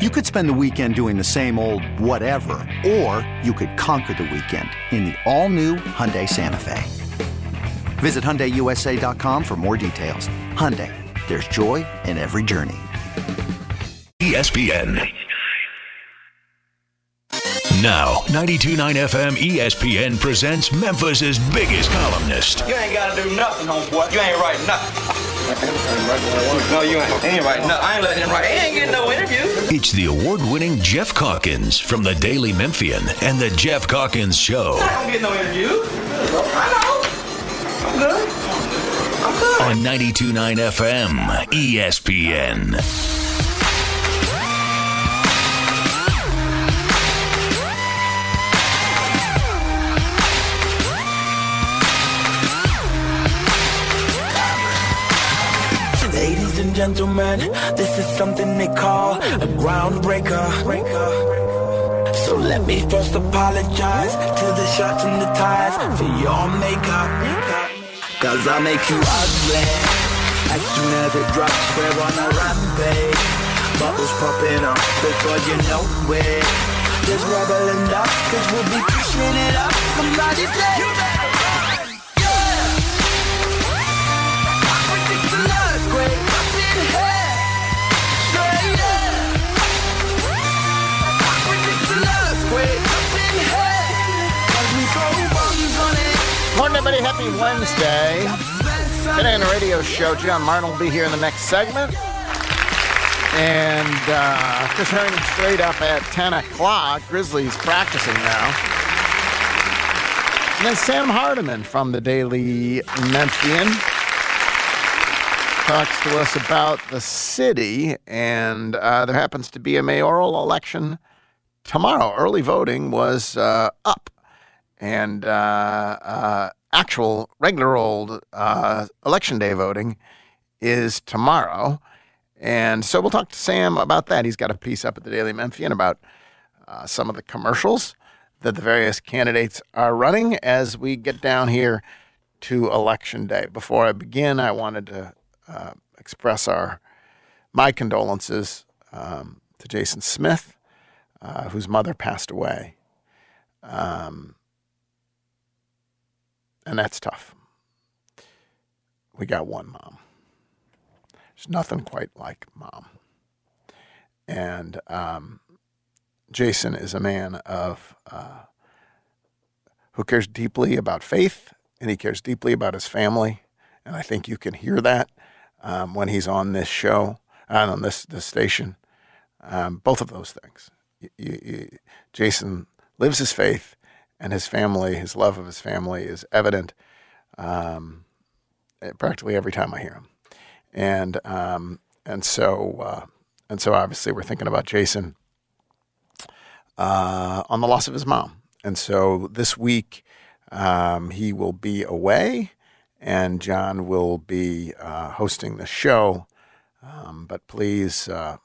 You could spend the weekend doing the same old whatever, or you could conquer the weekend in the all-new Hyundai Santa Fe. Visit HyundaiUSA.com for more details. Hyundai, there's joy in every journey. ESPN. Now, 92.9 FM ESPN presents Memphis's biggest columnist. You ain't gotta do nothing, homeboy. You ain't writing nothing. no, you ain't. Ain't writing nothing. I ain't letting him write. He ain't getting no interview. It's the award-winning Geoff Calkins from the Daily Memphian and the Geoff Calkins Show. I don't get no interview. I know. I'm good. I'm good. On 92.9 FM ESPN. And gentlemen, this is something they call a groundbreaker. So let me first apologize to the shirts and the ties for your makeup. Cause I make you ugly. As soon as it drops, we're on a rampage. Bubbles popping up before you know it. There's rebel enough, cause we'll be pushing it up. Somebody say, Morning, everybody. Happy Wednesday. Today on the radio show, John Martin will be here in the next segment. And uh, Chris Herring straight up at 10 o'clock. Grizzlies practicing now. And then Sam Hardiman from the Daily Memphian talks to us about the city. And uh, there happens to be a mayoral election tomorrow. Early voting was uh, up. And uh, uh, actual, regular old uh, election day voting is tomorrow. And so we'll talk to Sam about that. He's got a piece up at the Daily Memphian about uh, some of the commercials that the various candidates are running as we get down here to election day. Before I begin, I wanted to uh, express our my condolences um, to Jason Smith, uh, whose mother passed away. Um, and that's tough. We got one mom. There's nothing quite like mom. And um, Jason is a man of uh, who cares deeply about faith, and he cares deeply about his family. And I think you can hear that um, when he's on this show and on this this station. Um, both of those things. You, you, you, Jason lives his faith, and his family, his love of his family, is evident um, practically every time I hear him. And um, and so uh, and so obviously we're thinking about Jason uh, on the loss of his mom. And so this week um, he will be away, and John will be uh, hosting the show. Um, but please uh,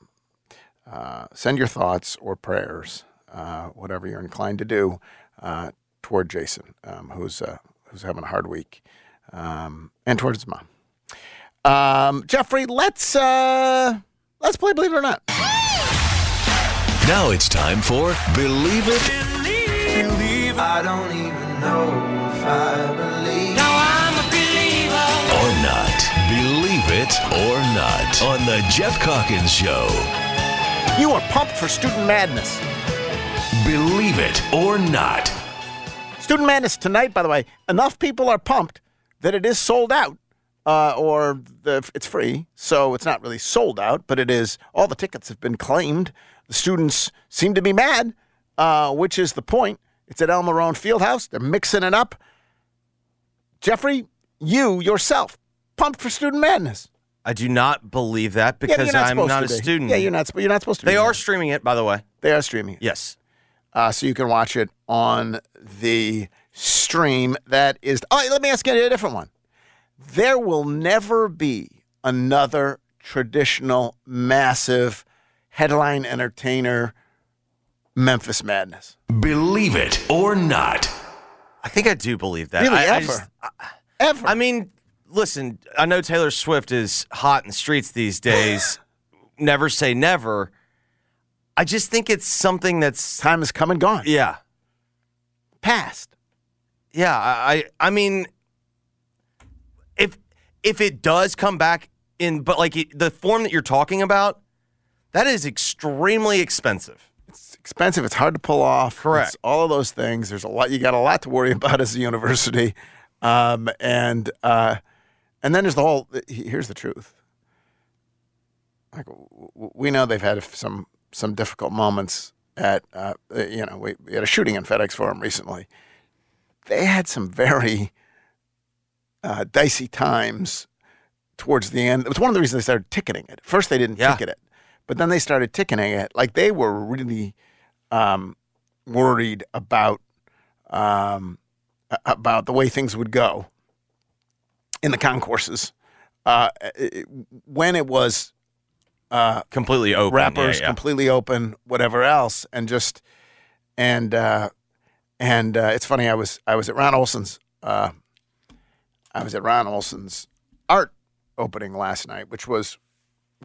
uh, send your thoughts or prayers, uh, whatever you're inclined to do, uh, toward Jason, um, who's uh, who's having a hard week, um, and towards his mom. Um, Jeffrey, let's uh, let's play Believe It or Not. Now it's time for Believe It I don't even know if I It or Not on The Geoff Calkins Show. You are pumped for Student Madness. Believe It or Not. Student Madness tonight, by the way, enough people are pumped that it is sold out, uh, or the, it's free, so it's not really sold out, but it is. All the tickets have been claimed. The students seem to be mad, uh, which is the point. It's at Elma Roane Fieldhouse. They're mixing it up. Jeffrey, you yourself, pumped for Student Madness. I do not believe that because you're I'm not a be. student. Yeah, you're not. sp- You're not supposed to. They be are there. streaming it, by the way. They are streaming. it. Yes. Uh, so you can watch it on the stream. That is. Oh, let me ask you a different one. There will never be another traditional, massive headline entertainer Memphis Madness. Believe it or not. I think I do believe that. Really, I, I ever. just- Ever. I mean, listen, I know Taylor Swift is hot in the streets these days. never say never. I just think it's something that's time has come and gone. yeah. Past. Yeah, I I I mean if if it does come back in but like it, the form that you're talking about, that is extremely expensive. It's expensive. It's hard to pull off. Correct. It's all of those things. There's a lot. You got a lot to worry about as a university, um, and uh, and then there's the whole. Here's the truth. Like we know they've had some some difficult moments at uh, you know we, we had a shooting in FedEx Forum recently. They had some very uh, dicey times towards the end. It was one of the reasons they started ticketing it. First, they didn't Yeah. ticket it, but then they started ticketing it. Like they were really um, worried about um, about the way things would go in the concourses uh, it- when it was uh, Completely open. rappers yeah, yeah. completely open, whatever else, and just and uh, and uh, it's funny. I was I was at Ron Olson's. Uh, I was at Ron Olson's art opening last night, which was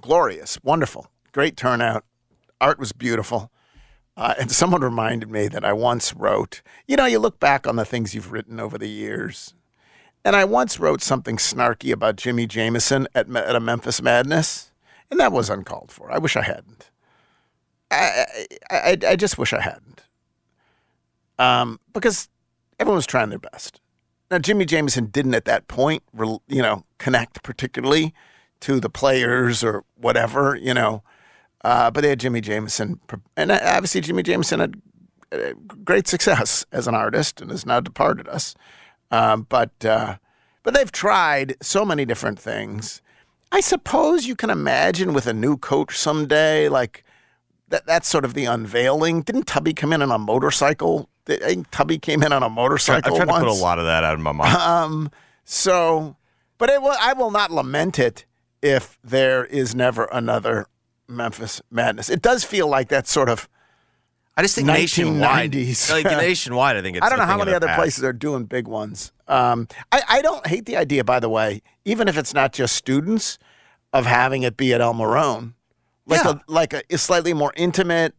glorious, wonderful, great turnout. Art was beautiful. Uh, and someone reminded me that I once wrote, you know, you look back on the things you've written over the years. And I once wrote something snarky about Jimi Jamison at, at a Memphis Madness, and that was uncalled for. I wish I hadn't. I, I, I, just wish I hadn't. Um, because everyone was trying their best. Now, Jimi Jamison didn't at that point, you know, connect particularly to the players or whatever, you know. Uh, but they had Jimi Jamison, and obviously Jimi Jamison had uh, great success as an artist and has now departed us. Um, but uh, but they've tried so many different things. I suppose you can imagine with a new coach someday, like that. That's sort of the unveiling. Didn't Tubby come in on a motorcycle? I think Tubby came in on a motorcycle. I tried to put a lot of that out of my mind. Um, so, but it will, I will not lament it if there is never another Memphis Madness. It does feel like that sort of. I just think nationwide, 1990s. like nationwide, I think it's. I don't know how many other past. places are doing big ones. Um, I, I don't hate the idea, by the way, even if it's not just students, of having it be at Elma Roane, like Yeah. a like a, a slightly more intimate,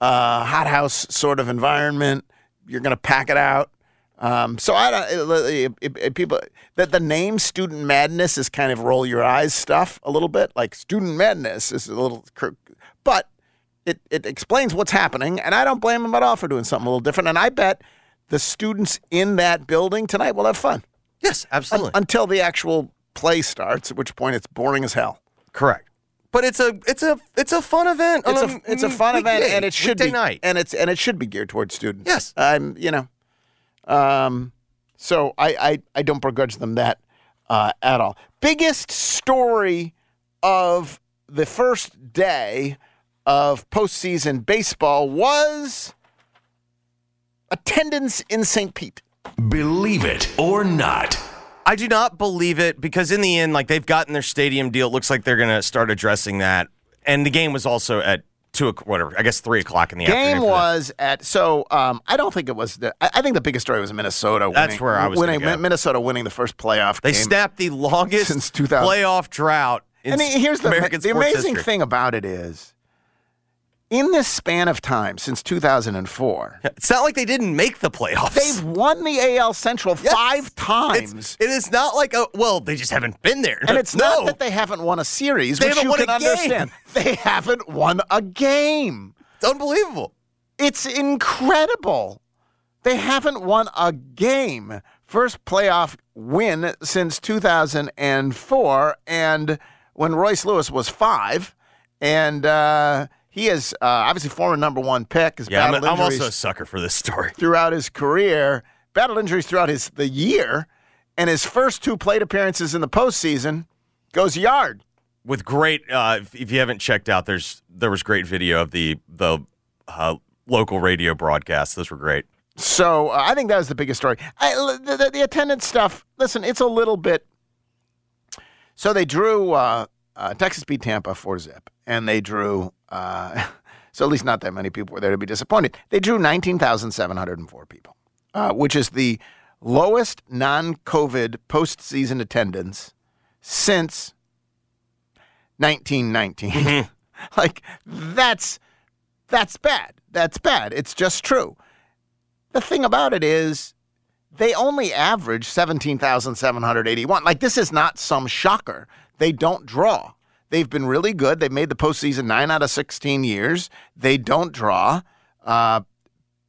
uh, hothouse sort of environment. You're going to pack it out. Um, so I don't. It, it, it- people that the name Student Madness is kind of roll your eyes stuff a little bit. Like Student Madness is a little, but it it explains what's happening, and I don't blame them at all for doing something a little different. And I bet the students in that building tonight will have fun Yes, un- absolutely. until the actual play starts, at which point it's boring as hell. Correct. But it's a it's a it's a fun event. It's a it's a fun event, and it should be night. and it's and it should be geared towards students. Yes. I'm you know, um, so I I, I don't begrudge them that uh, at all. Biggest story of the first day of postseason baseball was attendance in St. Pete. Believe it or not. I do not believe it because in the end, like they've gotten their stadium deal. It looks like they're going to start addressing that. And the game was also at two, o'c- whatever, I guess three o'clock in the afternoon. Game was at so um, I don't think it was the I, I think the biggest story was Minnesota. That's winning, where I was winning go. Minnesota winning the first playoff. They game. snapped the longest Since 2000. playoff drought. In And here's the, American the sports amazing history. thing about it is, in this span of time since 2004, It's not like they didn't make the playoffs. they've won the AL Central Yes. five It's, times. it is not like a well, they just haven't been there. and it's no. not that they haven't won a series, They which haven't you won can a game. understand. They haven't won a game. it's unbelievable. It's incredible. They haven't won a game. First playoff win since 2004. And when Royce Lewis was five, and uh, he is uh, obviously former number one pick, has Yeah, I'm, battled I'm also a sucker for this story. throughout his career, battled injuries throughout his the year, and his first two plate appearances in the postseason goes yard. with great. Uh, if, if you haven't checked out, there's there was great video of the the uh, local radio broadcasts. Those were great. So uh, I think that was the biggest story. I, the, the, the attendance stuff. Listen, it's a little bit. So they drew uh, Texas beat Tampa four zip, and they drew. Uh, so at least not that many people were there to be disappointed. They drew nineteen thousand seven hundred and four people, uh, which is the lowest non-COVID postseason attendance since 1919. like that's that's bad. That's bad. It's just true. The thing about it is they only average 17,781. Like this is not some shocker. They don't draw. They've been really good. They've made the postseason nine out of 16 years. They don't draw. Uh,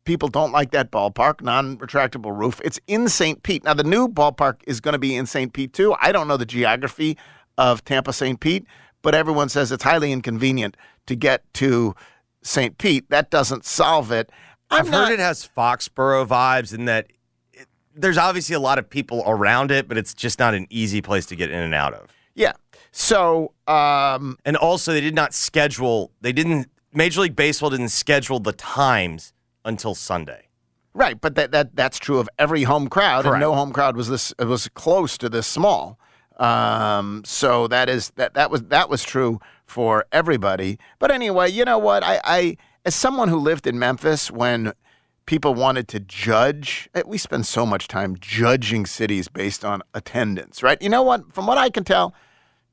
people don't like that ballpark, non retractable roof. It's in St. Pete. Now, the new ballpark is going to be in St. Pete too. I don't know the geography of Tampa St. Pete, but everyone says it's highly inconvenient to get to St. Pete. That doesn't solve it. I've not- heard it has Foxborough vibes, and that it, there's obviously a lot of people around it, but it's just not an easy place to get in and out of. Yeah. So, um, And also, they did not schedule. They didn't. Major League Baseball didn't schedule the times until Sunday. right, but that, that that's true of every home crowd, and no home crowd was this was close to this small. Um, so that is that that was that was true for everybody. But anyway, you know what? I, I as someone who lived in Memphis when people wanted to judge, eh, we spend so much time judging cities based on attendance, right? You know what? From what I can tell,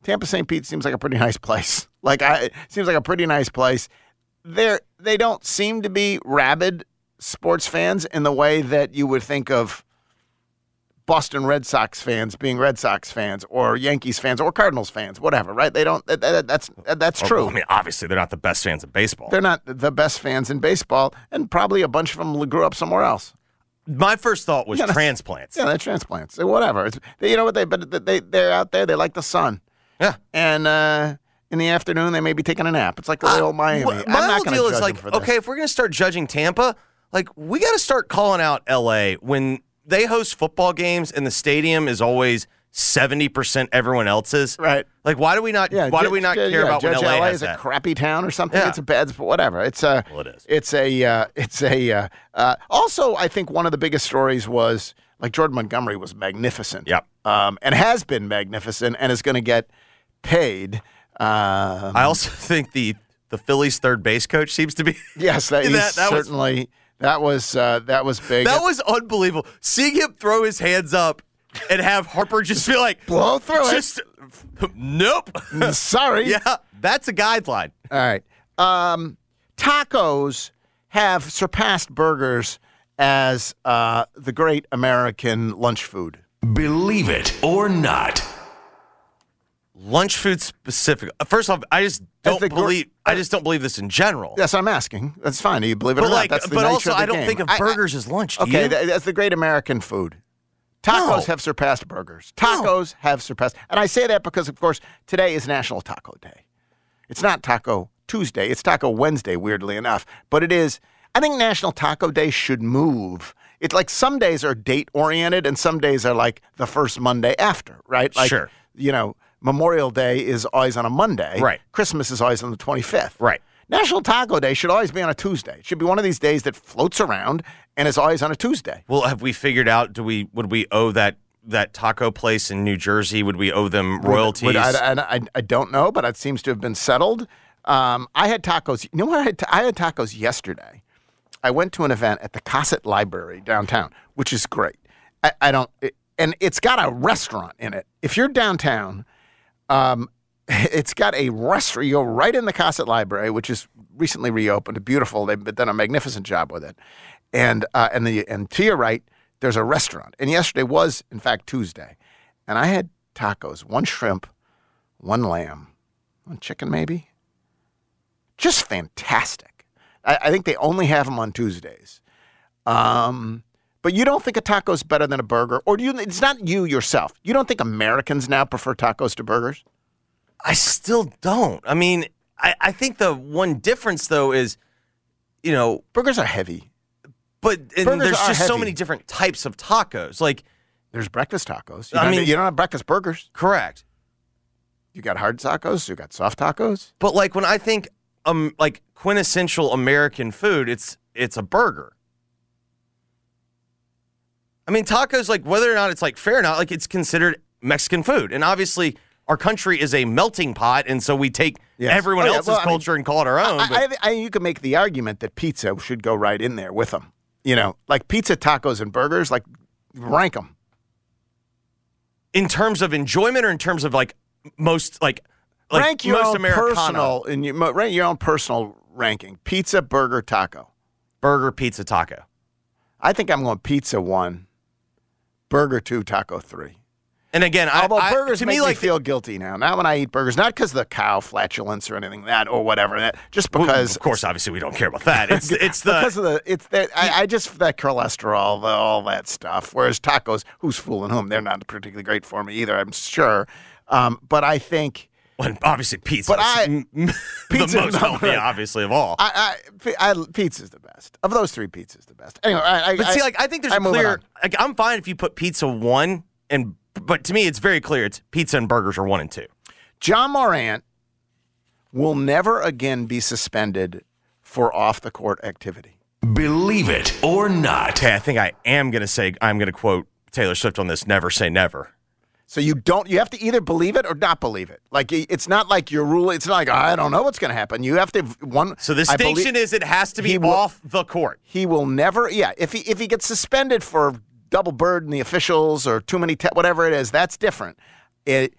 Tampa St. Pete seems like a pretty nice place. Like I it seems like a pretty nice place. They're they don't seem to be rabid sports fans in the way that you would think of Boston Red Sox fans being Red Sox fans or Yankees fans or Cardinals fans, whatever, right? They don't that, that- that's that's true. I mean, obviously, they're not the best fans of baseball. They're not the best fans in baseball and probably a bunch of them grew up somewhere else. My first thought was Yeah, transplants. Yeah, they're transplants. Whatever. It's, they, you know what they but they they're out there, they like the sun. Yeah. And uh in the afternoon, they may be taking a nap. It's like the old Miami. Wha- I'm My not whole deal judge is like, okay, if we're going to start judging Tampa, like we got to start calling out LA when they host football games and the stadium is always seventy percent everyone else's. Right. Like, why do we not? Yeah, why do we not care yeah, about when Judge LA, has is a crappy town or something? Yeah. It's a bad, but whatever. It's a, Well, it is. It's a, uh, it's a. Uh, uh, also, I think one of the biggest stories was like Jordan Montgomery was magnificent. Yep. Um, and has been magnificent and is going to get paid. Um, I also think the the Phillies third base coach seems to be. yes, that, that- he's that was- certainly that was uh, that was big. that was unbelievable. Seeing him throw his hands up and have Harper just be like, Blow through it. Nope. Sorry. yeah, that's a guideline. All right. Um, tacos have surpassed burgers as uh, the great American lunch food. Believe it or not. Lunch food specific. uh, First off, I just don't gr- believe. I just don't believe this in general. That's what I'm asking. That's fine. Do you believe it But or not? That's the but nature also, of the I don't game. think of I- burgers as lunch. Do okay, you? tha- that's the great American food. Tacos No. have surpassed burgers. Tacos have surpassed, and I say that because, of course, today is National Taco Day. It's not Taco Tuesday. It's Taco Wednesday. Weirdly enough, but it is. I think National Taco Day should move. It's like some days are date oriented, and some days are like the first Monday after. Right? Like, Sure. You know, Memorial Day is always on a Monday. Right. Christmas is always on the 25th. Right. National Taco Day should always be on a Tuesday. It should be one of these days that floats around and is always on a Tuesday. Well, have we figured out? Do we would we owe that that taco place in New Jersey? Would we owe them royalties? Would- I, I, I, I don't know, but it seems to have been settled. Um, I had tacos. You know what? I had, I had tacos yesterday. I went to an event at the Cossitt Library downtown, which is great. I, I don't, it, and it's got a restaurant in it. If you're downtown, um, it's got a restaurant. You go right in the Cossitt Library, which is recently reopened. Beautiful. They've done a magnificent job with it. And uh, and the and to your right, there's a restaurant. And yesterday was, in fact, Tuesday, and I had tacos: one shrimp, one lamb, one chicken, maybe. Just fantastic. I, I think they only have them on Tuesdays. Um, but you don't think a taco is better than a burger, or do you? It's not you yourself. You don't think Americans now prefer tacos to burgers? I still don't. I mean, I, I think the one difference though is, you know, Burgers are heavy. but and there's just so many different types of tacos. Like, There's breakfast tacos. You I mean- you don't have breakfast burgers. correct. You got hard tacos. You got soft tacos. But like when I think um like quintessential American food, it's it's a burger. I mean, tacos like whether or not it's like fair or not, like it's considered Mexican food, and obviously our country is a melting pot, and so we take Yes. everyone Oh, yeah, else's well, I mean, culture and call it our own. but- I, I, I, you can make the argument that pizza should go right in there with them. You know, like pizza, tacos, and burgers. Like rank them. in terms of enjoyment, or in terms of like most like like rank your most own Americana personal in your rank your own personal ranking. Pizza, burger, taco. burger, pizza, taco. I think I'm going pizza one, burger two, taco three. And again, I, Although I- burgers to make me me like feel guilty now. Not when I eat burgers, not because of the cow flatulence or anything like that or whatever. That just because of course, obviously, we don't care about that. It's it's the because of the it's that I, I just that cholesterol, the, all that stuff. Whereas tacos, who's fooling whom? They're not particularly great for me either. I'm sure, um, but I think well, obviously pizza. But is I- m- m- pizza the most healthy, number- obviously, of all. I, I, I pizza's the best of those three. Pizza's the best. Anyway, I, I, But see, like I think there's a I'm moving clear. Like I'm fine if you put pizza one and, but to me it's very clear. It's pizza and burgers are one and two. Ja Morant will never again be suspended for off the court activity. Believe it or not. Okay, I think I am gonna say I'm gonna quote Taylor Swift on this. Never say never. So you don't you have to either believe it or not believe it. Like it's not like your rule. It's not like I don't know what's going to happen. You have to one. So the I believe- distinction is it has to be will- off the court. he will never. Yeah, if he if he gets suspended for double bird in the officials or too many te- whatever it is, that's different. It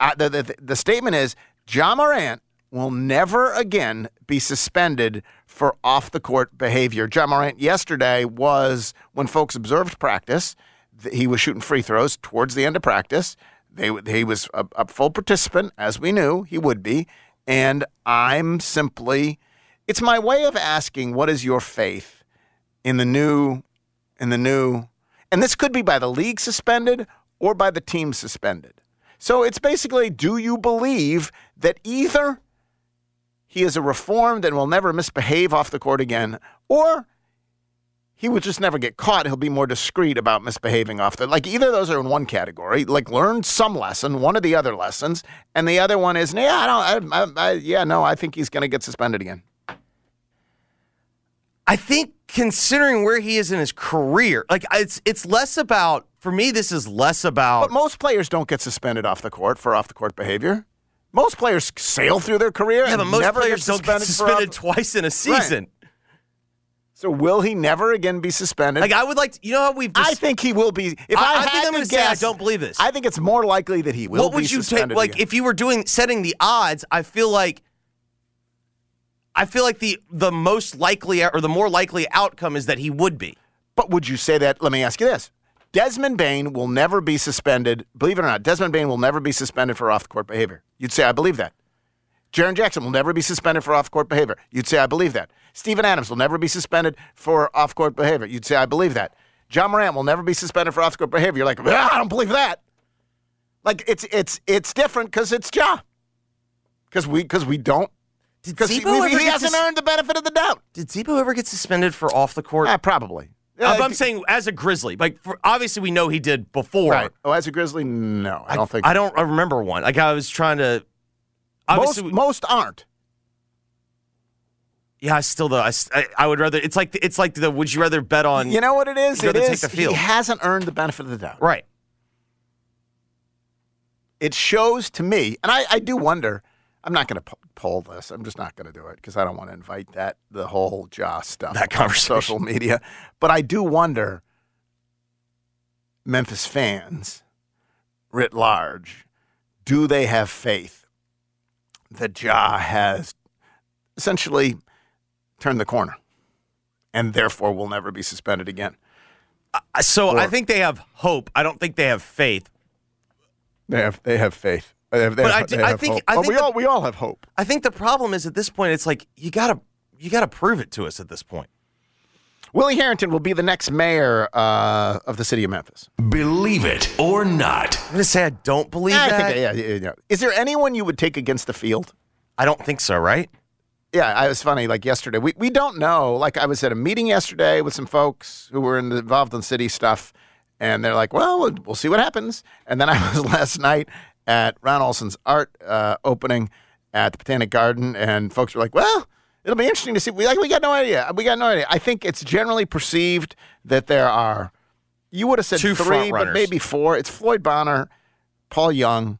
I, the, the the statement is Ja Morant will never again be suspended for off the court behavior. Ja Morant yesterday was when folks observed practice. He was shooting free throws towards the end of practice. They, he was a, a full participant, as we knew he would be. And I'm simply, it's my way of asking, what is your faith in the new, in the new, and this could be by the league suspended or by the team suspended. So it's basically, do you believe that either he is a reformed and will never misbehave off the court again, or he will just never get caught. He'll be more discreet about misbehaving off the like. Either of those are in one category, like learn some lesson, one of the other lessons, and the other one is, yeah, I don't, I, I, I yeah, no, I think he's going to get suspended again. I think considering where he is in his career, like it's it's less about for me. This is less about But most players don't get suspended off the court for off the court behavior. Most players sail through their career. yeah, and but most players get don't get suspended, off- twice in a season. So will he never again be suspended? Like I would like to, you know how we've. Dis- I think he will be. If I, I- I had think I'm to gonna say I don't believe this. I think it's more likely that he will. what would you take? Like again. if you were doing setting the odds, I feel like. I feel like the the most likely or the more likely outcome is that he would be. But would you say that? Let me ask you this: Desmond Bane will never be suspended. Believe it or not, Desmond Bane will never be suspended for off-the-court behavior. You'd say I believe that. Jaren Jackson will never be suspended for off-court behavior. You'd say I believe that. Steven Adams will never be suspended for off-court behavior. You'd say I believe that. Ja Morant will never be suspended for off-court behavior. You're like, "Ah, I don't believe that. Like it's it's it's different because it's Ja. Because we because we don't Did because he, Z-Bo ever he get hasn't sus- earned the benefit of the doubt. Did Z-Bo ever get suspended for off the court? Ah, probably. I'm, Uh, I'm saying as a Grizzly, like for, obviously we know he did before. Right. Oh, as a Grizzly, no, I don't think. I don't I remember one. Like I was trying to. Most we- most aren't. yeah, I still though. I, I would rather. It's like it's like the. Would you rather bet on? You know what it is? It is. He hasn't earned the benefit of the doubt. right. It shows to me, and I, I do wonder. I'm not going to po- poll this. I'm just not going to do it because I don't want to invite that the whole Joss stuff That on conversation. social media. But I do wonder, Memphis fans, writ large, do they have faith that Ja has essentially turned the corner, and therefore will never be suspended again? Uh, So I think they have hope. I don't think they have faith. They have they have faith. They have, they But have- I do- I think-. I Well, think we the- all we all have hope. I think the problem is at this point, it's like you gotta you gotta prove it to us at this point. Willie Herenton will be the next mayor uh, of the city of Memphis. Believe it or not. I'm gonna say I don't believe I that. think, yeah, yeah, yeah. Is there anyone you would take against the field? I don't think so. Right? Yeah, I was funny. Like yesterday, we, we don't know. Like I was at a meeting yesterday with some folks who were involved in city stuff, and they're like, "Well, we'll- we'll see what happens." And then I was last night at Ron Olson's art uh, opening at the Botanic Garden, and folks were like, "Well, it'll be interesting to see." We like, we got no idea. We got no idea. I think it's generally perceived that there are. You would have said Two three, but maybe four. It's Floyd Bonner, Paul Young,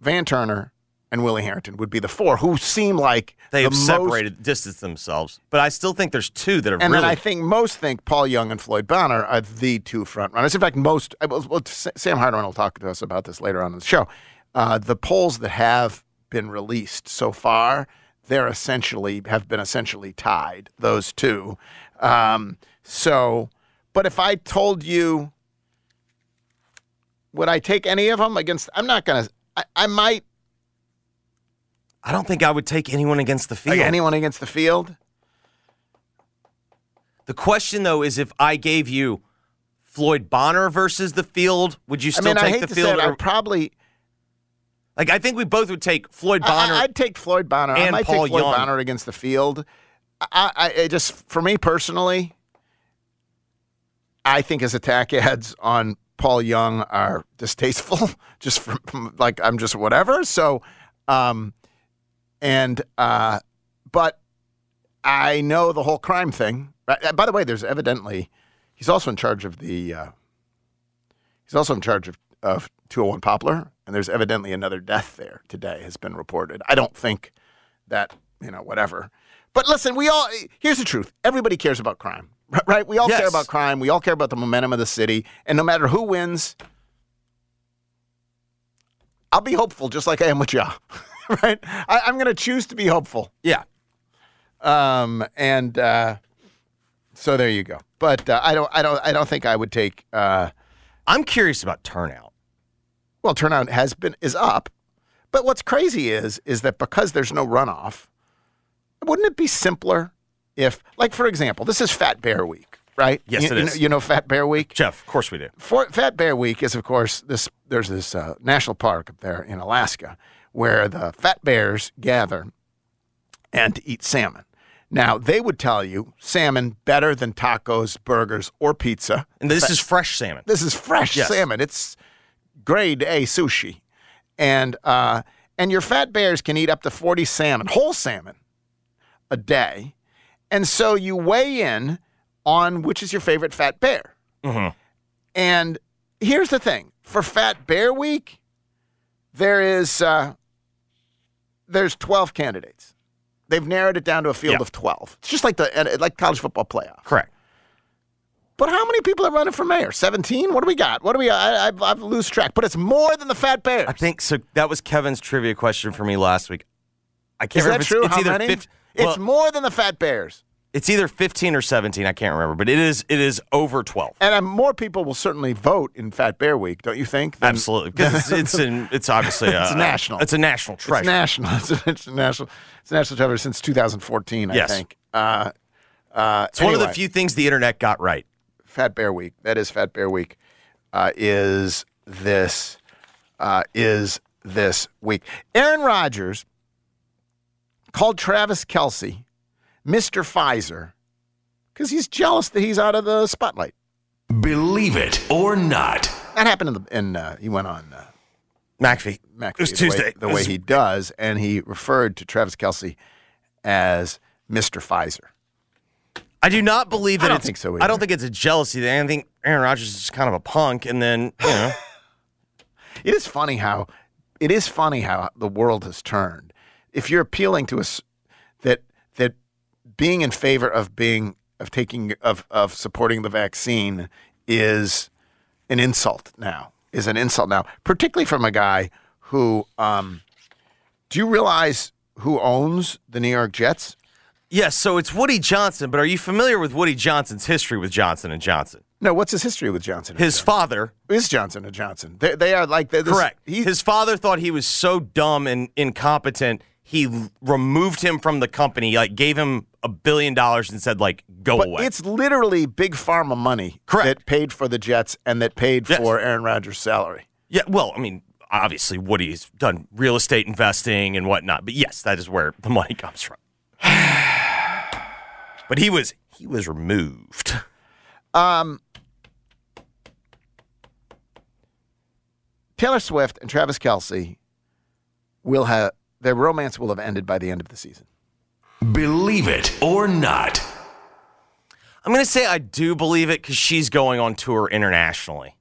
Van Turner, and Willie Herenton would be the four who seem like They the have most separated, distanced themselves. But I still think there's two that are. and really. then I think most think Paul Young and Floyd Bonner are the two front runners. In fact, most. Well, well, Sam Hardiman will talk to us about this later on in the show. Uh, the polls that have been released so far, they're essentially have been essentially tied. Those two. Um, so, but if I told you, would I take any of them against? I'm not gonna. I, I might I don't think I would take anyone against the field. like anyone against the field. the question, though, is if I gave you Floyd Bonner versus the field, would you I still mean, I take hate the to say field? it, or- I'd probably. Like, I think we both would take Floyd Bonner. I, would take Floyd Bonner. I and might Paul take Floyd Young. Bonner against the field. I, I, I just for me personally, I think his attack ads on Paul Young are distasteful. just from, from like I'm just whatever. So, um, and uh, but I know the whole crime thing. Uh, By the way, there's evidently he's also in charge of the. Uh, he's also in charge of of 201 Poplar, and there's evidently another death there today has been reported. I don't think that you know whatever. But listen, we all here's the truth. Everybody cares about crime, right? We all care about crime. We all care about the momentum of the city, and no matter who wins, I'll be hopeful, just like I am with y'all, right? I, I'm going to choose to be hopeful. yeah. Um, and uh, so there you go. But uh, I don't, I don't, I don't think I would take. Uh, I'm curious about turnout. Well, turnout has been is up, but what's crazy is is that because there's no runoff, wouldn't it be simpler if, like, for example, this is Fat Bear Week, right? Yes, you, it you is. Know, you know Fat Bear Week. Jeff, of course we do. For, Fat Bear Week is, of course, this. There's this uh, national park up there in Alaska where the fat bears gather and to eat salmon. Now they would tell you salmon better than tacos, burgers, or pizza. And this is fresh salmon. This is fresh Yes. salmon. It's grade A sushi, and uh, and your fat bears can eat up to forty salmon, whole salmon, a day, and so you weigh in on which is your favorite fat bear. Mhm. And here's the thing: for Fat Bear Week, there is uh, there's twelve candidates. They've narrowed it down to a field Yeah. of twelve. It's just like the like college football playoff. Correct. But how many people are running for mayor? 17? What do we got? What do we I, I, I lose track. But it's more than the Fat Bears. I think so. That was Kevin's trivia question for me last week. I can't Is remember. that if true? It's, it's how many? 50 it's more than the Fat Bears. it's either 15 or 17. I can't remember, but it is it is over 12. And uh, more people will certainly vote in Fat Bear Week, don't you think? than- Absolutely, because it's it's, in, it's obviously a, It's national. It's a national treasure. It's national. It's a, it's a national. It's a national treasure since 2014, I Yes. think. Uh, uh, it's one of the few things the internet got right. Fat Bear Week. That is Fat Bear Week. Uh, is this uh, is this week? Aaron Rodgers called Travis Kelce Mr. Pfizer because he's jealous that he's out of the spotlight. Believe it or not. That happened in the in uh, he went on uh, McAfee. McAfee It was the Tuesday. way, the It way he does, and he referred to Travis Kelce as Mr. Pfizer. I do not believe that I don't it's. think so I don't think it's a jealousy thing. I think Aaron Rodgers is just kind of a punk, and then you know, It is funny how it is funny how the world has turned. If you're appealing to us that that being in favor of being of taking of of supporting the vaccine is an insult now. Is an insult now, particularly from a guy who um do you realize who owns the New York Jets? Yes. So it's Woody Johnson, but are you familiar with Woody Johnson's history with Johnson and Johnson? No, what's his history with Johnson? and Johnson? His Johnson? father, is Johnson and Johnson. They, they are like this, correct. He's, His father thought he was so dumb and incompetent. He removed him from the company, like gave him a billion dollars and said, like, go But away. it's literally big pharma money Correct. that paid for the Jets and that paid Yes. for Aaron Rodgers' salary. Yeah, well, I mean, obviously Woody's done real estate investing and whatnot, but yes, that is where the money comes from. but he was he was removed. Um, Taylor Swift and Travis Kelce will have their romance will have ended by the end of the season. Believe it or not. I'm going to say I do believe it because she's going on tour internationally.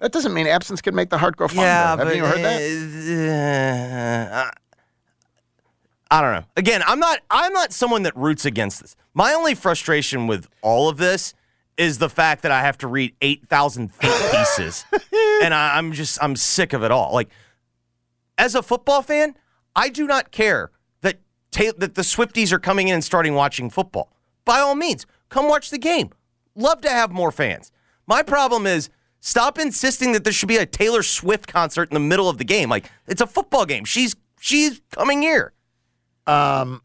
That doesn't mean absence can make the heart grow fonder. Yeah, Have but you heard that? uh, I don't know. Again, I'm not. I'm not someone that roots against this. My only frustration with all of this is the fact that I have to read eight thousand think pieces, and I, I'm just I'm sick of it all. Like, as a football fan, I do not care that ta- that the Swifties are coming in and starting watching football. By all means, come watch the game. Love to have more fans. My problem is stop insisting that there should be a Taylor Swift concert in the middle of the game. Like it's a football game. She's she's coming here. Um,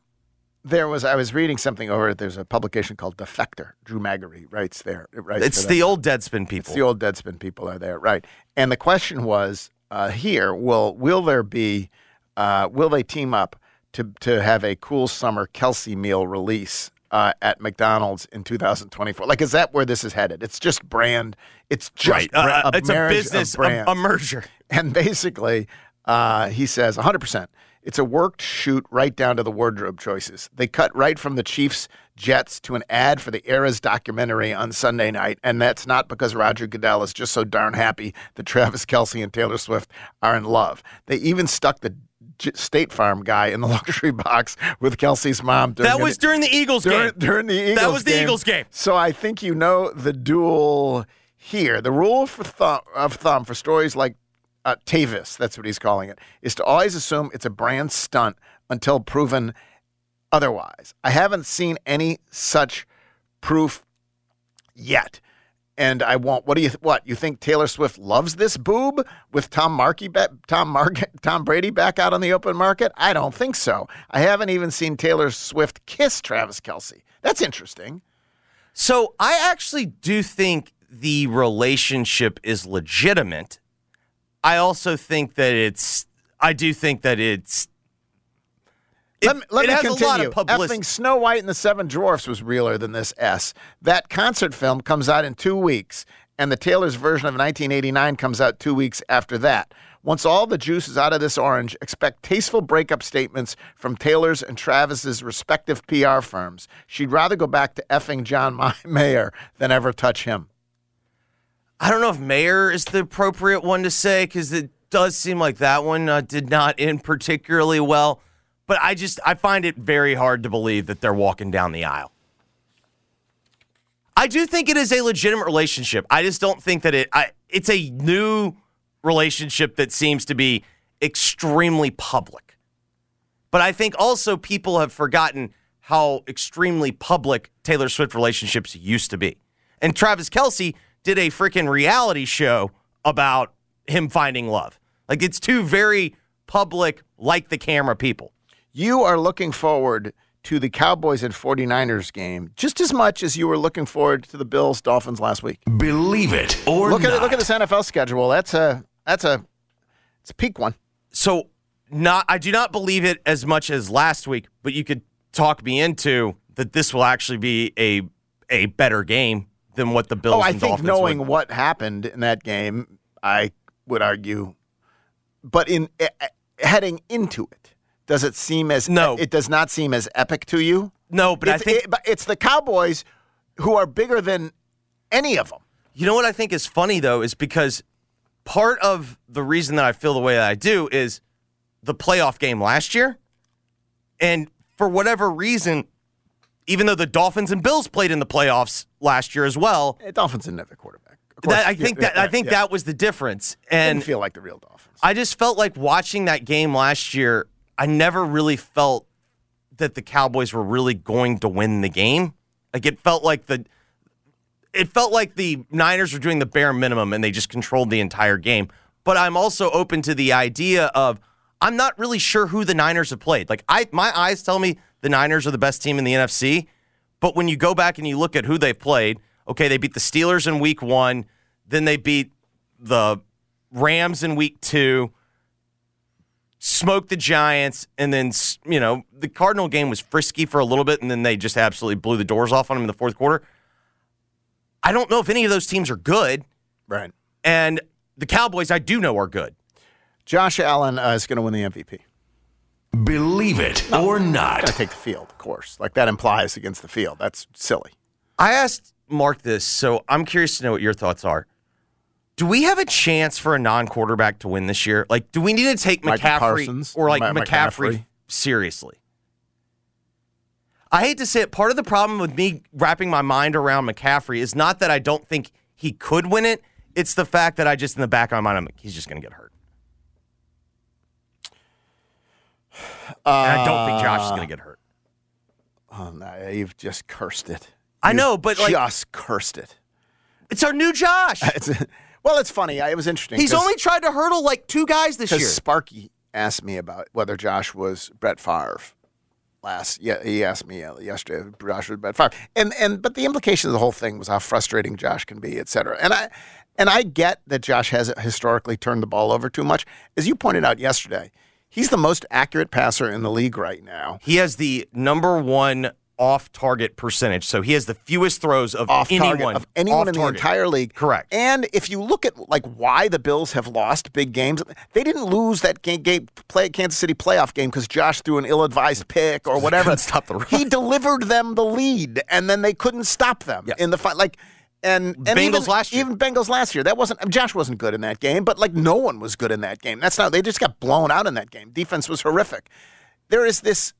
there was I was reading something over. There's a publication called Defector. Drew Magary writes there. It writes It's the old Deadspin people. It's the old Deadspin people are there, right? And the question was uh, here: Will will there be? Uh, will they team up to to have a cool summer Kelce meal release uh, at McDonald's in 2024? Like, is that where this is headed? It's just brand. It's just right. Uh, bra- it's a marriage of business, a, a merger. And basically, uh, he says 100%. It's a worked shoot right down to the wardrobe choices. They cut right from the Chiefs Jets to an ad for the Eras documentary on Sunday night. And that's not because Roger Goodell is just so darn happy that Travis Kelce and Taylor Swift are in love. They even stuck the State Farm guy in the luxury box with Kelce's mom. That was an- during the Eagles during, game. during the Eagles That was the game. Eagles game. So I think you know the duel here. The rule for thumb, of thumb for stories like uh, Tayvis, that's what he's calling it, is to always assume it's a brand stunt until proven otherwise. I haven't seen any such proof yet. And I won't. What do you? What you think? Taylor Swift loves this boob with Tom Markey, Tom Mark, Tom Brady back out on the open market? I don't think so. I haven't even seen Taylor Swift kiss Travis Kelce. That's interesting. So I actually do think the relationship is legitimate. I also think that it's. I do think that it's. It, let me, let me has continue. a lot of publicity. Effing Snow White and the Seven Dwarfs was realer than this S. That concert film comes out in two weeks, and the Taylor's version of 1989 comes out two weeks after that. Once all the juice is out of this orange, expect tasteful breakup statements from Taylor's and Travis's respective PR firms. She'd rather go back to effing John Mayer than ever touch him. I don't know if Mayer is the appropriate one to say because it does seem like that one uh, did not end particularly well. But I just I find it very hard to believe that they're walking down the aisle. I do think it is a legitimate relationship. I just don't think that it. I, it's a new relationship that seems to be extremely public. But I think also people have forgotten how extremely public Taylor Swift relationships used to be. And Travis Kelce did a freaking reality show about him finding love. Like it's two very public, like the camera people. You are looking forward to the Cowboys and 49ers game just as much as you were looking forward to the Bills Dolphins last week. Believe it or look not. at look at this NFL schedule. That's a that's a it's a peak one. So not I do not believe it as much as last week, but you could talk me into that this will actually be a a better game than what the Bills Oh, I think Dolphins knowing would. what happened in that game, I would argue. But in eh, eh, heading into it, does it seem as No. It does not seem as epic to you. No, but I think it- but it's the Cowboys who are bigger than any of them. You know what I think is funny though is because part of the reason that I feel the way that I do is the playoff game last year. And for whatever reason, even though the Dolphins and Bills played in the playoffs last year as well, Eh, Dolphins didn't have their quarterback. Course, that, I think yeah, that I think yeah. that was the difference. And didn't feel like the real Dolphins. I just felt like watching that game last year, I never really felt that the Cowboys were really going to win the game. Like it felt like the it felt like the Niners were doing the bare minimum and they just controlled the entire game. But I'm also open to the idea of I'm not really sure who the Niners have played. Like I my eyes tell me the Niners are the best team in the NFC, but when you go back and you look at who they've played, okay, they beat the Steelers in week 1, then they beat the Rams in week 2, smoked the Giants, and then you know the Cardinal game was frisky for a little bit, and then they just absolutely blew the doors off on them in the fourth quarter. I don't know if any of those teams are good, Right. and the Cowboys, I do know are good. Josh Allen uh, is going to win the MVP. Believe it or not. Going to take the field, of course. Like that implies against the field. That's silly. I asked Mark this, so I'm curious to know what your thoughts are. Do we have a chance for a non-quarterback to win this year? Like, do we need to take Micah McCaffrey Parsons? or like Ma- McCaffrey, McCaffrey? seriously? I hate to say it. Part of the problem with me wrapping my mind around McCaffrey is not that I don't think he could win it. It's the fact that I just in the back of my mind, I'm like, he's just going to get hurt. And I don't think Josh is going to get hurt. Oh, no, you've just cursed it. I You've know, but like, just cursed it. it's our new Josh. It's, well, it's funny. It was interesting. He's only tried to hurdle like two guys this year. Sparky asked me about whether Josh was Brett Favre last. Yeah, he asked me uh, yesterday. if Josh was Brett Favre, and and but the implication of the whole thing was how frustrating Josh can be, et cetera. And I and I get that Josh has historically turned the ball over too much, as you pointed out yesterday. He's the most accurate passer in the league right now. He has the number one off target percentage. So he has the fewest throws of off anyone target of anyone in the entire league. Correct. And if you look at like why the Bills have lost big games, they didn't lose that game, game play Kansas City playoff game because Josh threw an ill-advised pick or whatever. stop the run. He delivered them the lead, and then they couldn't stop them Yes. in the fight. Like. And, and Bengals even, last year. even Bengals last year. That wasn't Josh wasn't good in that game, but like no one was good in that game. That's not. They just got blown out in that game. Defense was horrific. There is this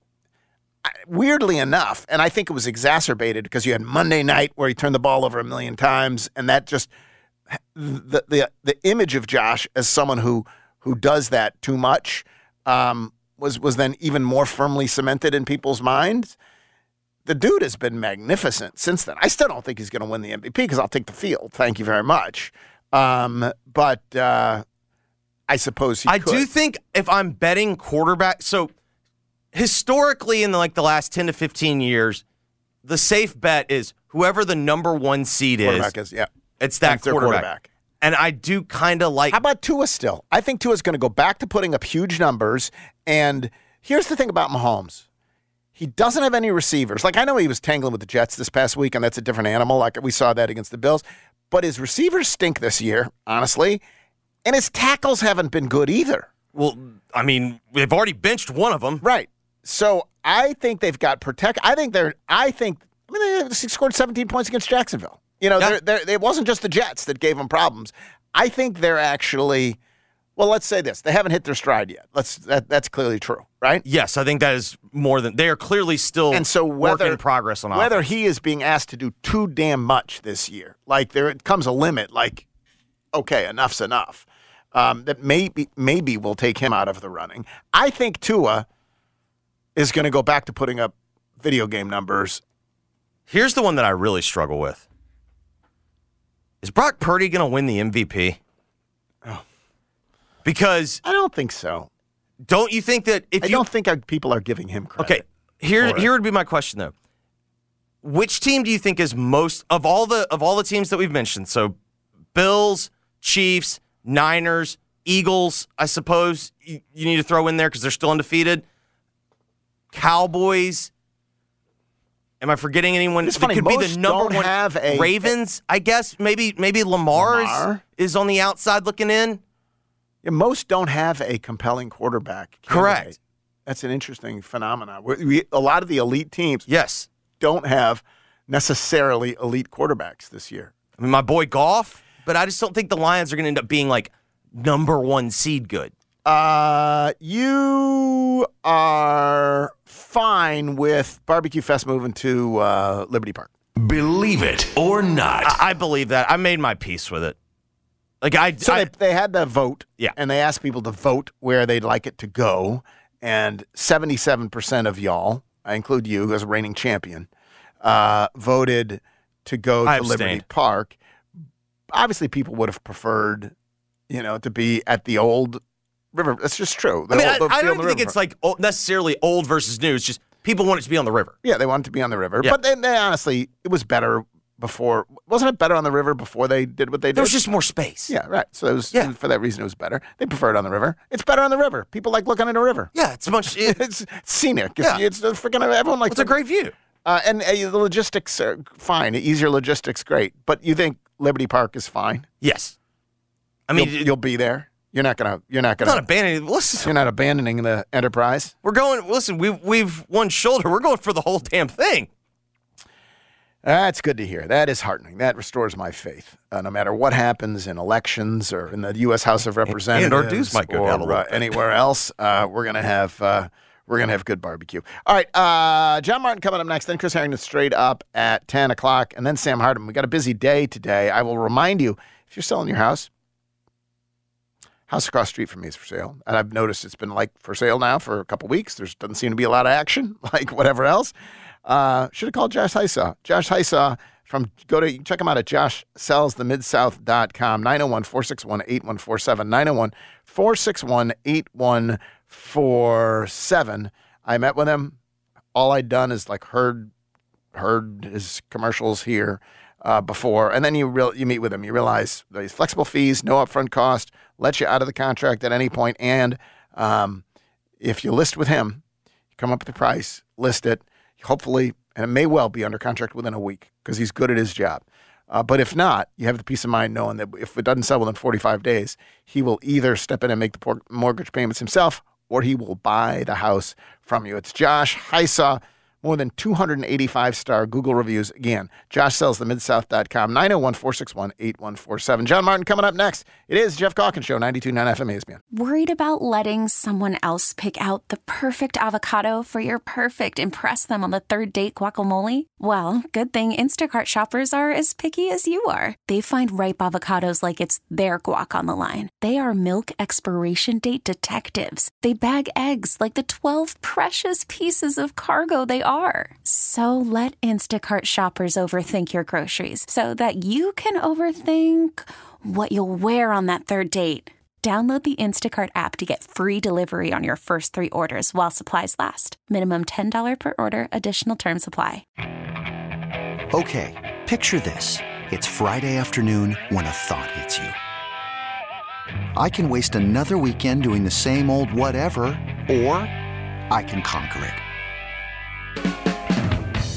weirdly enough, and I think it was exacerbated because you had Monday night where he turned the ball over a million times, and that just the the the image of Josh as someone who who does that too much um, was was then even more firmly cemented in people's minds. The dude has been magnificent since then. I still don't think he's going to win the MVP because I'll take the field. Thank you very much. Um, but uh, I suppose he I could. do think if I'm betting quarterback, so historically in the, like the last 10 to 15 years, the safe bet is whoever the number one seed is, is yeah. it's that quarterback. quarterback. And I do kind of like How about Tua still? I think Tua's going to go back to putting up huge numbers. And here's the thing about Mahomes. He doesn't have any receivers. Like I know he was tangling with the Jets this past week, and that's a different animal. Like we saw that against the Bills. But his receivers stink this year, honestly. And his tackles haven't been good either. well, I mean, they've already benched one of them. Right. So I think they've got protect. I think they're. I think. I mean, they scored 17 points against Jacksonville. You know, Yeah. they're, they're, it wasn't just the Jets that gave them problems. I think they're actually. Well, let's say this: they haven't hit their stride yet. Let's. That, that's clearly true, right? Yes, I think that is more than they are clearly still And so work whether in progress on whether offense. he is being asked to do too damn much this year, like there comes a limit. Like, okay, enough's enough. Um, that maybe maybe will take him out of the running. I think Tua is going to go back to putting up video game numbers. Here's the one that I really struggle with. Is Brock Purdy going to win the MVP? Because I don't think so. don't you think that if I you don't think our, people are giving him credit. Okay, here here would be my question though. Which team do you think is most of all the of all the teams that we've mentioned? So, Bills, Chiefs, Niners, Eagles. I suppose you, you need to throw in there because they're still undefeated. Cowboys. Am I forgetting anyone? It's funny, could be most the number don't one. have a- Ravens, I guess. Maybe maybe Lamar, Lamar? Is on the outside looking in. Yeah, most don't have a compelling quarterback. Correct. candidate. That's an interesting phenomenon. We, we, a lot of the elite teams Yes. don't have necessarily elite quarterbacks this year. I mean, my boy Goff, but I just don't think the Lions are going to end up being like number one seed good. Uh, you are fine with Barbecue Fest moving to uh, Liberty Park. Believe it or not. I, I believe that. I made my peace with it. Like I, So I they, they had the vote, Yeah. and they asked people to vote where they'd like it to go, and seventy-seven percent of y'all, I include you as a reigning champion, uh, voted to go I to Liberty. Park. Obviously, people would have preferred, you know, to be at the old river. That's just true. I mean, The I, old- the I field don't think river. it's like necessarily old versus new. It's just people want it to be on the river. Yeah, they wanted to be on the river, Yeah. but they, they honestly, it was better before. Wasn't it better on the river before they did what they did? There was just more space. yeah, right. So it was, Yeah. for that reason, it was better. They preferred it on the river. It's better on the river. People like looking at a river. yeah. It's much. It, It's scenic. It's, Yeah. it's the freaking everyone likes it's a great view. Uh, and uh, the logistics are fine. Easier logistics, great. But you think Liberty Park is fine? Yes, I mean, you'll, you'll be there. You're not gonna. You're not I'm gonna. not abandoning. Listen, you're not abandoning the enterprise. we're going. Listen, we've we've one shoulder. We're going for the whole damn thing. That's good to hear. That is heartening. That restores my faith. Uh, no matter what happens in elections or in the U.S. House of Representatives, our dues might go or, down uh, anywhere else, uh, we're gonna have uh, we're gonna have good barbecue. All right, uh, John Martin coming up next. Then Chris Herrington straight up at ten o'clock, and then Sam Hardiman. We got a busy day today. I will remind you if you're selling your house. House across the street from me is for sale, and I've noticed it's been like for sale now for a couple weeks. There doesn't seem to be a lot of action, like whatever else. Uh, should have called Josh Hysaw. Josh Hysaw from go to check him out at joshsellsthemidsouth.com 901-461-8147 901-461-8147. I met with him. All I'd done is like heard heard his commercials here uh, before, and then you real you meet with him. You realize these flexible fees, no upfront cost, let you out of the contract at any point, and um, if you list with him, come up with the price, list it, hopefully, and it may well be under contract within a week because he's good at his job. Uh, but if not, you have the peace of mind knowing that if it doesn't sell within 45 days, he will either step in and make the mortgage payments himself or he will buy the house from you. It's Josh Hysaw, more than 285 star Google reviews. Again, Josh sells the midsouth.com, 901 461 8147. John Martin coming up next. It is Geoff Calkins Show, 92.9 FM ESPN. Worried about letting someone else pick out the perfect avocado for your perfect impress them on the third date guacamole? Well, good thing Instacart shoppers are as picky as you are. They find ripe avocados like it's their guac on the line. They are milk expiration date detectives. They bag eggs like the 12 precious pieces of cargo they are. So let Instacart shoppers overthink your groceries so that you can overthink what you'll wear on that third date. Download the Instacart app to get free delivery on your first three orders while supplies last. Minimum $10 per order, additional term supply. Okay, picture this. It's Friday afternoon when a thought hits you. I can waste another weekend doing the same old whatever, or I can conquer it.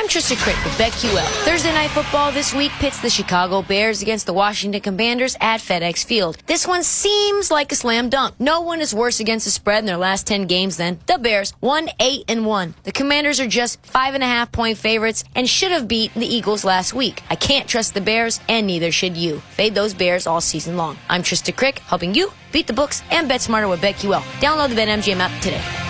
I'm Trista Crick with BetQL. Thursday night football this week pits the Chicago Bears against the Washington Commanders at FedEx Field. This one seems like a slam dunk. No one is worse against the spread in their last 10 games than the Bears. 1 8 and 1. The Commanders are just five and a half point favorites and should have beaten the Eagles last week. I can't trust the Bears, and neither should you. Fade those Bears all season long. I'm Trista Crick, helping you beat the books and bet smarter with BetQL. Download the BetMGM app today.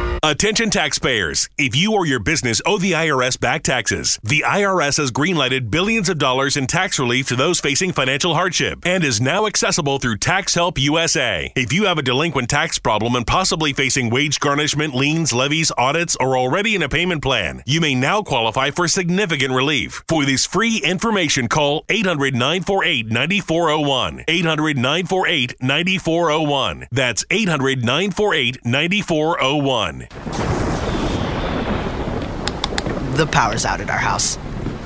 Attention taxpayers. If you or your business owe the IRS back taxes, the IRS has greenlighted billions of dollars in tax relief to those facing financial hardship and is now accessible through Tax Help USA. If you have a delinquent tax problem and possibly facing wage garnishment, liens, levies, audits, or already in a payment plan, you may now qualify for significant relief. For this free information, call 800 948 9401. 800 948 9401. That's 800 948 9401. The power's out at our house.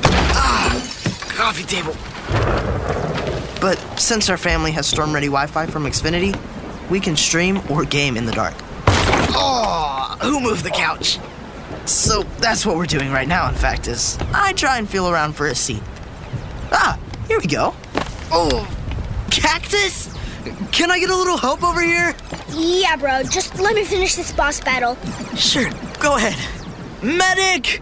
Ah, coffee table. But since our family has storm ready Wi Fi from Xfinity, we can stream or game in the dark. Oh, who moved the couch? So that's what we're doing right now, in fact, is I try and feel around for a seat. Ah, here we go. Oh, cactus? Can I get a little help over here? Yeah, bro. Just let me finish this boss battle. Sure, go ahead. Medic!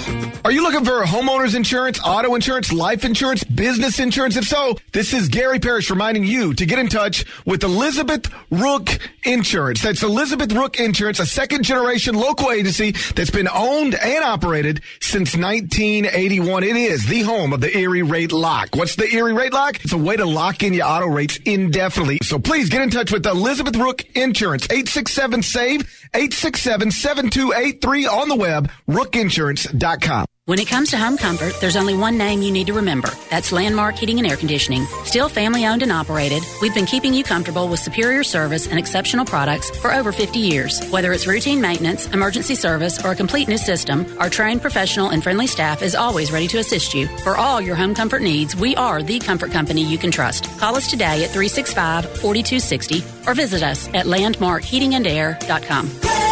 Are you looking for homeowners insurance, auto insurance, life insurance, business insurance? If so, this is Gary Parrish reminding you to get in touch with Elizabeth Rook Insurance. That's Elizabeth Rook Insurance, a second generation local agency that's been owned and operated since 1981. It is the home of the Erie Rate Lock. What's the Erie Rate Lock? It's a way to lock in your auto rates indefinitely. So please get in touch with Elizabeth Rook Insurance, 867 SAVE, 867 7283 on the web, rookinsurance.com. When it comes to home comfort, there's only one name you need to remember. That's Landmark Heating and Air Conditioning. Still family owned and operated, we've been keeping you comfortable with superior service and exceptional products for over 50 years. Whether it's routine maintenance, emergency service, or a complete new system, our trained professional and friendly staff is always ready to assist you. For all your home comfort needs, we are the comfort company you can trust. Call us today at 365 4260 or visit us at landmarkheatingandair.com.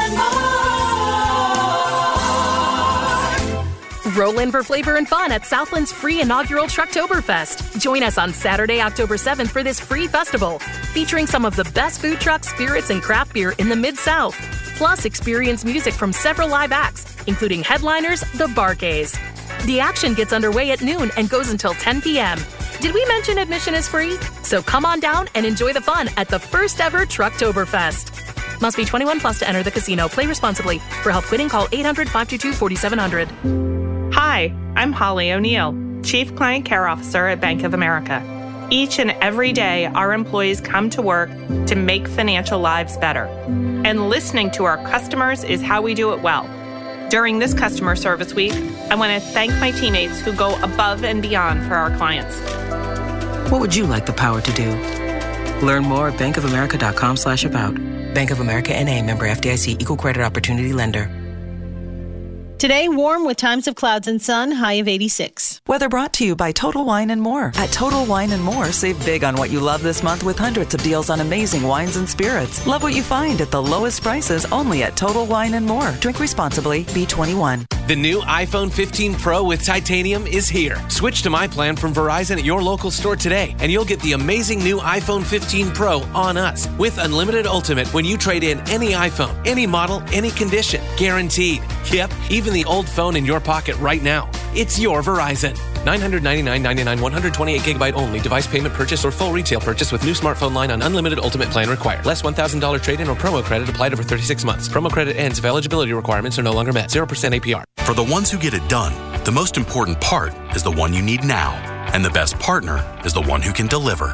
Roll in for flavor and fun at Southland's free inaugural Trucktoberfest. Join us on Saturday, October 7th for this free festival, featuring some of the best food trucks, spirits, and craft beer in the Mid South. Plus, experience music from several live acts, including headliners, the Bar-Kays. The action gets underway at noon and goes until 10 p.m. Did we mention admission is free? So come on down and enjoy the fun at the first ever Trucktoberfest. Must be 21 plus to enter the casino. Play responsibly. For help quitting, call 800 522 4700. Hi, I'm Holly O'Neill, Chief Client Care Officer at Bank of America. Each and every day, our employees come to work to make financial lives better. And listening to our customers is how we do it well. During this customer service week, I want to thank my teammates who go above and beyond for our clients. What would you like the power to do? Learn more at bankofamerica.com slash about. Bank of America NA member FDIC equal credit opportunity lender. Today, warm with times of clouds and sun, high of 86. Weather brought to you by Total Wine and More. At Total Wine and More, save big on what you love this month with hundreds of deals on amazing wines and spirits. Love what you find at the lowest prices only at Total Wine and More. Drink responsibly. B21. The new iPhone 15 Pro with titanium is here. Switch to my plan from Verizon at your local store today, and you'll get the amazing new iPhone 15 Pro on us with unlimited ultimate when you trade in any iPhone, any model, any condition. Guaranteed. Yep, even the old phone in your pocket right now. It's your Verizon. 999.99 128 gigabyte only device payment purchase or full retail purchase with new smartphone line on unlimited ultimate plan required. Less $1,000 trade in or promo credit applied over 36 months. Promo credit ends if eligibility requirements are no longer met. 0% APR. For the ones who get it done, the most important part is the one you need now. And the best partner is the one who can deliver.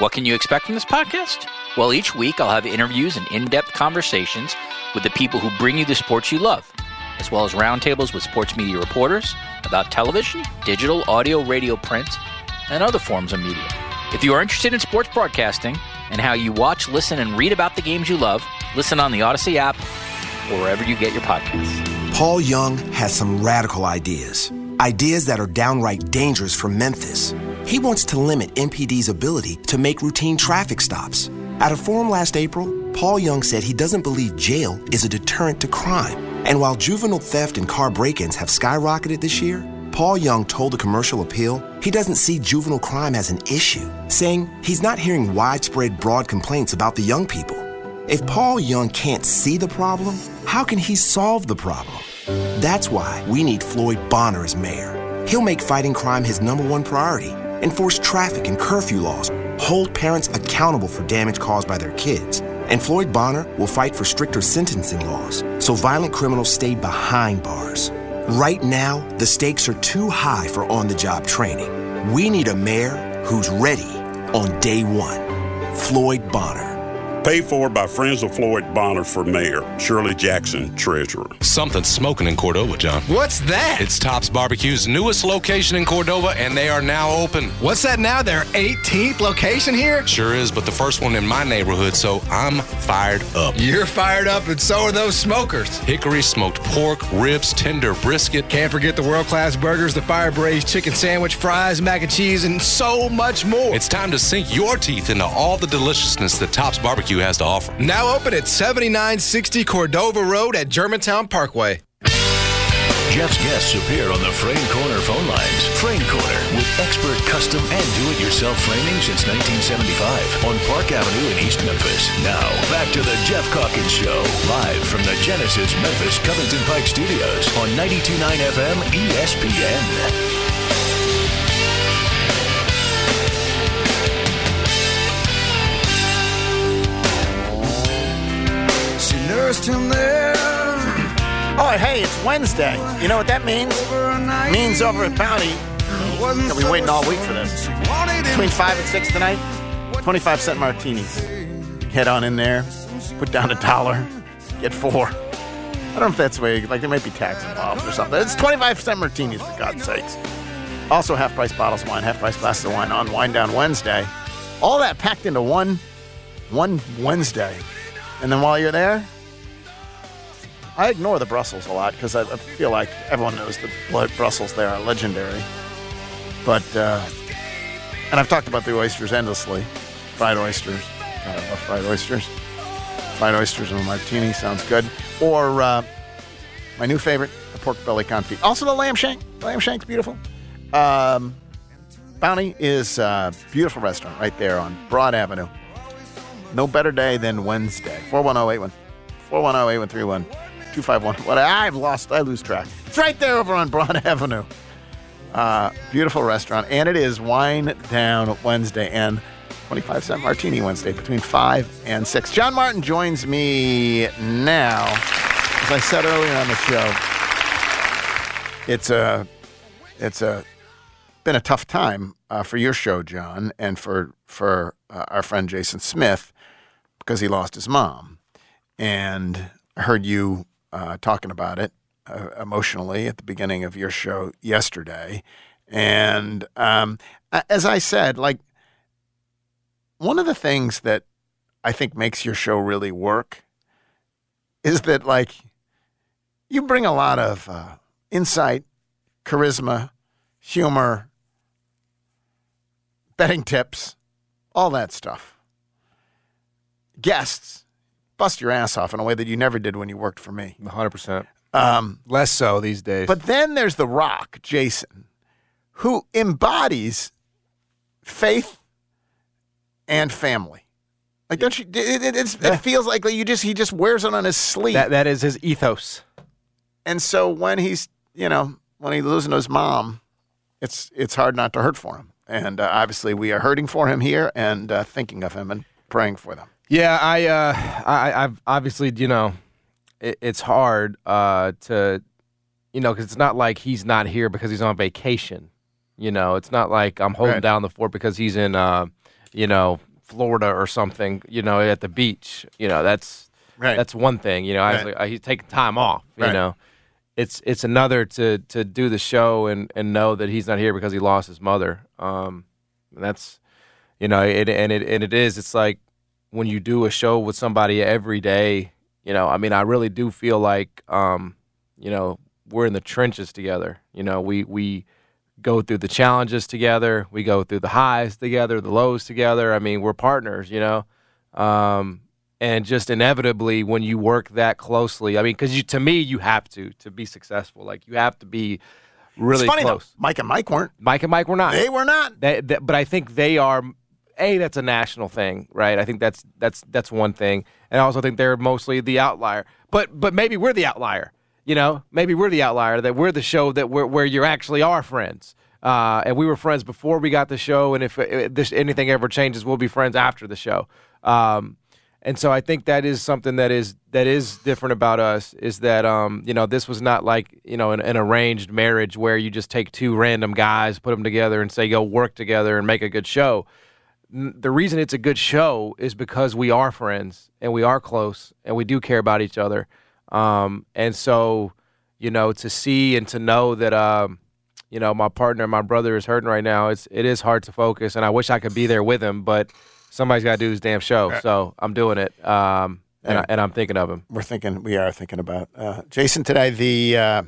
What can you expect from this podcast? Well, each week I'll have interviews and in depth conversations with the people who bring you the sports you love. as well as roundtables with sports media reporters about television, digital, audio, radio, print, and other forms of media. If you are interested in sports broadcasting and how you watch, listen, and read about the games you love, listen on the Odyssey app or wherever you get your podcasts. Paul Young has some radical ideas. Ideas that are downright dangerous for Memphis. He wants to limit MPD's ability to make routine traffic stops. At a forum last April, Paul Young said he doesn't believe jail is a deterrent to crime. And while juvenile theft and car break ins have skyrocketed this year, Paul Young told the commercial appeal he doesn't see juvenile crime as an issue, saying he's not hearing widespread broad complaints about the young people. If Paul Young can't see the problem, how can he solve the problem? That's why we need Floyd Bonner as mayor. He'll make fighting crime his number one priority, enforce traffic and curfew laws, hold parents accountable for damage caused by their kids. And Floyd Bonner will fight for stricter sentencing laws so violent criminals stay behind bars. Right now, the stakes are too high for on the job training. We need a mayor who's ready on day one. Floyd Bonner. Paid for by Friends of Floyd Bonner for mayor. Shirley Jackson, treasurer. Something's smoking in Cordova, John. What's that? It's Tops Barbecue's newest location in Cordova, and they are now open. What's that now? Their 18th location here? Sure is, but the first one in my neighborhood, so I'm fired up. You're fired up, and so are those smokers. Hickory smoked pork, ribs, tender brisket. Can't forget the world class burgers, the fire braised chicken sandwich, fries, mac and cheese, and so much more. It's time to sink your teeth into all the deliciousness that Tops Barbecue has to offer. Now open at 7960 Cordova Road at Germantown Parkway. Geoff's guests appear on the Frame Corner phone lines. Frame Corner with expert custom and do-it-yourself framing since 1975 on Park Avenue in East Memphis. Now, back to the Geoff Calkins Show, live from the Genesis Memphis Covington Pike Studios on 92.9 FM ESPN. Nursed him there. Oh, hey, it's Wednesday. You know what that means? It means over at Bounty, they'll be waiting all week for this. Between 5 and 6 tonight, 25 cent martinis. Head on in there, put down a dollar, get four. I don't know if that's the way, like there might be tax involved or something. It's 25 cent martinis, for God's sakes. Also, half price bottles of wine, half price glasses of wine on Wine Down Wednesday. All that packed into one, one Wednesday. And then while you're there, I ignore the Brussels a lot because I, feel like everyone knows the Brussels there are legendary. But, uh, and I've talked about the oysters endlessly. Fried oysters. I love fried oysters. Fried oysters and a martini sounds good. Or uh, my new favorite, the pork belly confit. Also the lamb shank. The lamb shank's beautiful. Um, Bounty is a beautiful restaurant right there on Broad Avenue. No better day than Wednesday. 410 410 251 What I've lost, I lose track. It's right there over on Broad Avenue. Uh, beautiful restaurant. And it is Wine Down Wednesday and 25 cent martini Wednesday between 5 and 6. John Martin joins me now. As I said earlier on the show, it's a, it's a, been a tough time uh, for your show, John, and for, for uh, our friend Jason Smith because he lost his mom. And I heard you uh, talking about it uh, emotionally at the beginning of your show yesterday. And um, as I said, like, one of the things that I think makes your show really work is that, like, you bring a lot of uh, insight, charisma, humor, betting tips, all that stuff guests bust your ass off in a way that you never did when you worked for me. 100%. Um, Less so these days. But then there's The Rock, Jason, who embodies faith and family. Like, don't you? It, it, it's, it feels like you just he just wears it on his sleeve. that, that is his ethos. and so when he's you know when he's losing his mom, it's it's hard not to hurt for him. And uh, obviously, we are hurting for him here and uh, thinking of him and praying for them. Yeah, I, uh, I, I've obviously, you know, it, it's hard uh, to, you know, because it's not like he's not here because he's on vacation. You know, it's not like I'm holding Right. down the fort because he's in, uh, you know, Florida or something. You know, at the beach. You know, that's Right. that's one thing. You know, I, Right. uh, he's taking time off. You know, it's it's another to to do the show and and know that he's not here because he lost his mother. Um, and that's you know, it, and it and it is. It's like when you do a show with somebody every day. You know, I mean, I really do feel like, um, you know, we're in the trenches together. You know, we we go through the challenges together. We go through the highs together, the lows together. I mean, we're partners. You know, um, and just inevitably when you work that closely, I mean, because you to me you have to to be successful. Like you have to be really it's funny close. though. Mike and Mike weren't. Mike and Mike were not. They were not. They, they- but I think they are. A, that's a national thing, right? I think that's that's that's one thing, and I also think they're mostly the outlier. But but maybe we're the outlier. You know, maybe we're the outlier. That we're the show that we're, where you actually are friends. Uh, and we were friends before we got the show, and if, if this anything ever changes, we'll be friends after the show. Um, and so I think that is something that is that is different about us is that um, you know this was not like you know an, an arranged marriage where you just take two random guys, put them together, and say go work together and make a good show. The reason it's a good show is because we are friends and we are close and we do care about each other. Um, and so you know to see and to know that um, you know my partner, my brother is hurting right now. It's it is hard to focus, and I wish I could be there with him, but somebody's got to do this damn show. So I'm doing it, um, and, I, and I'm thinking of him. We're thinking. We are thinking about uh, Jason today. The uh,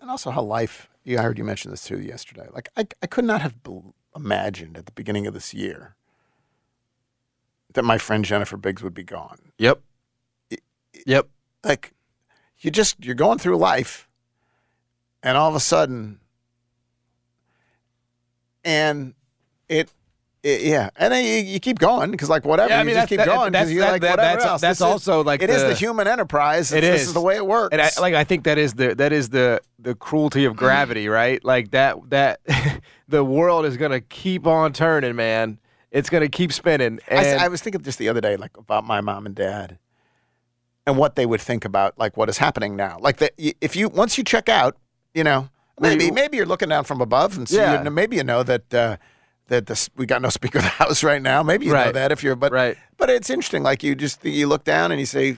and also how life. You I heard you mention this too yesterday. Like I, I could not have bel imagined at the beginning of this year that my friend Jennifer Biggs would be gone. Yep. Yep. Like you just you're going through life, and all of a sudden, and it. Yeah, and then you, you keep going because like whatever Yeah, I you just keep that- going because you're that- like that- whatever that's- else. that's This is- also, like, it is the- the human enterprise. It It's- This is the way it works. And I, like I think that is the that is the the cruelty of gravity, right? Like that that the world is gonna keep on turning, man. It's gonna keep spinning. And I was thinking just the other day, like about my mom and dad, and what they would think about like what is happening now. Like that, if you once you check out, you know, maybe maybe you're looking down from above and see, Yeah. you, maybe you know that uh, that this, we got no speaker of the house right now. Maybe you know that if you're, but Right. but it's interesting. Like you just you look down and you say.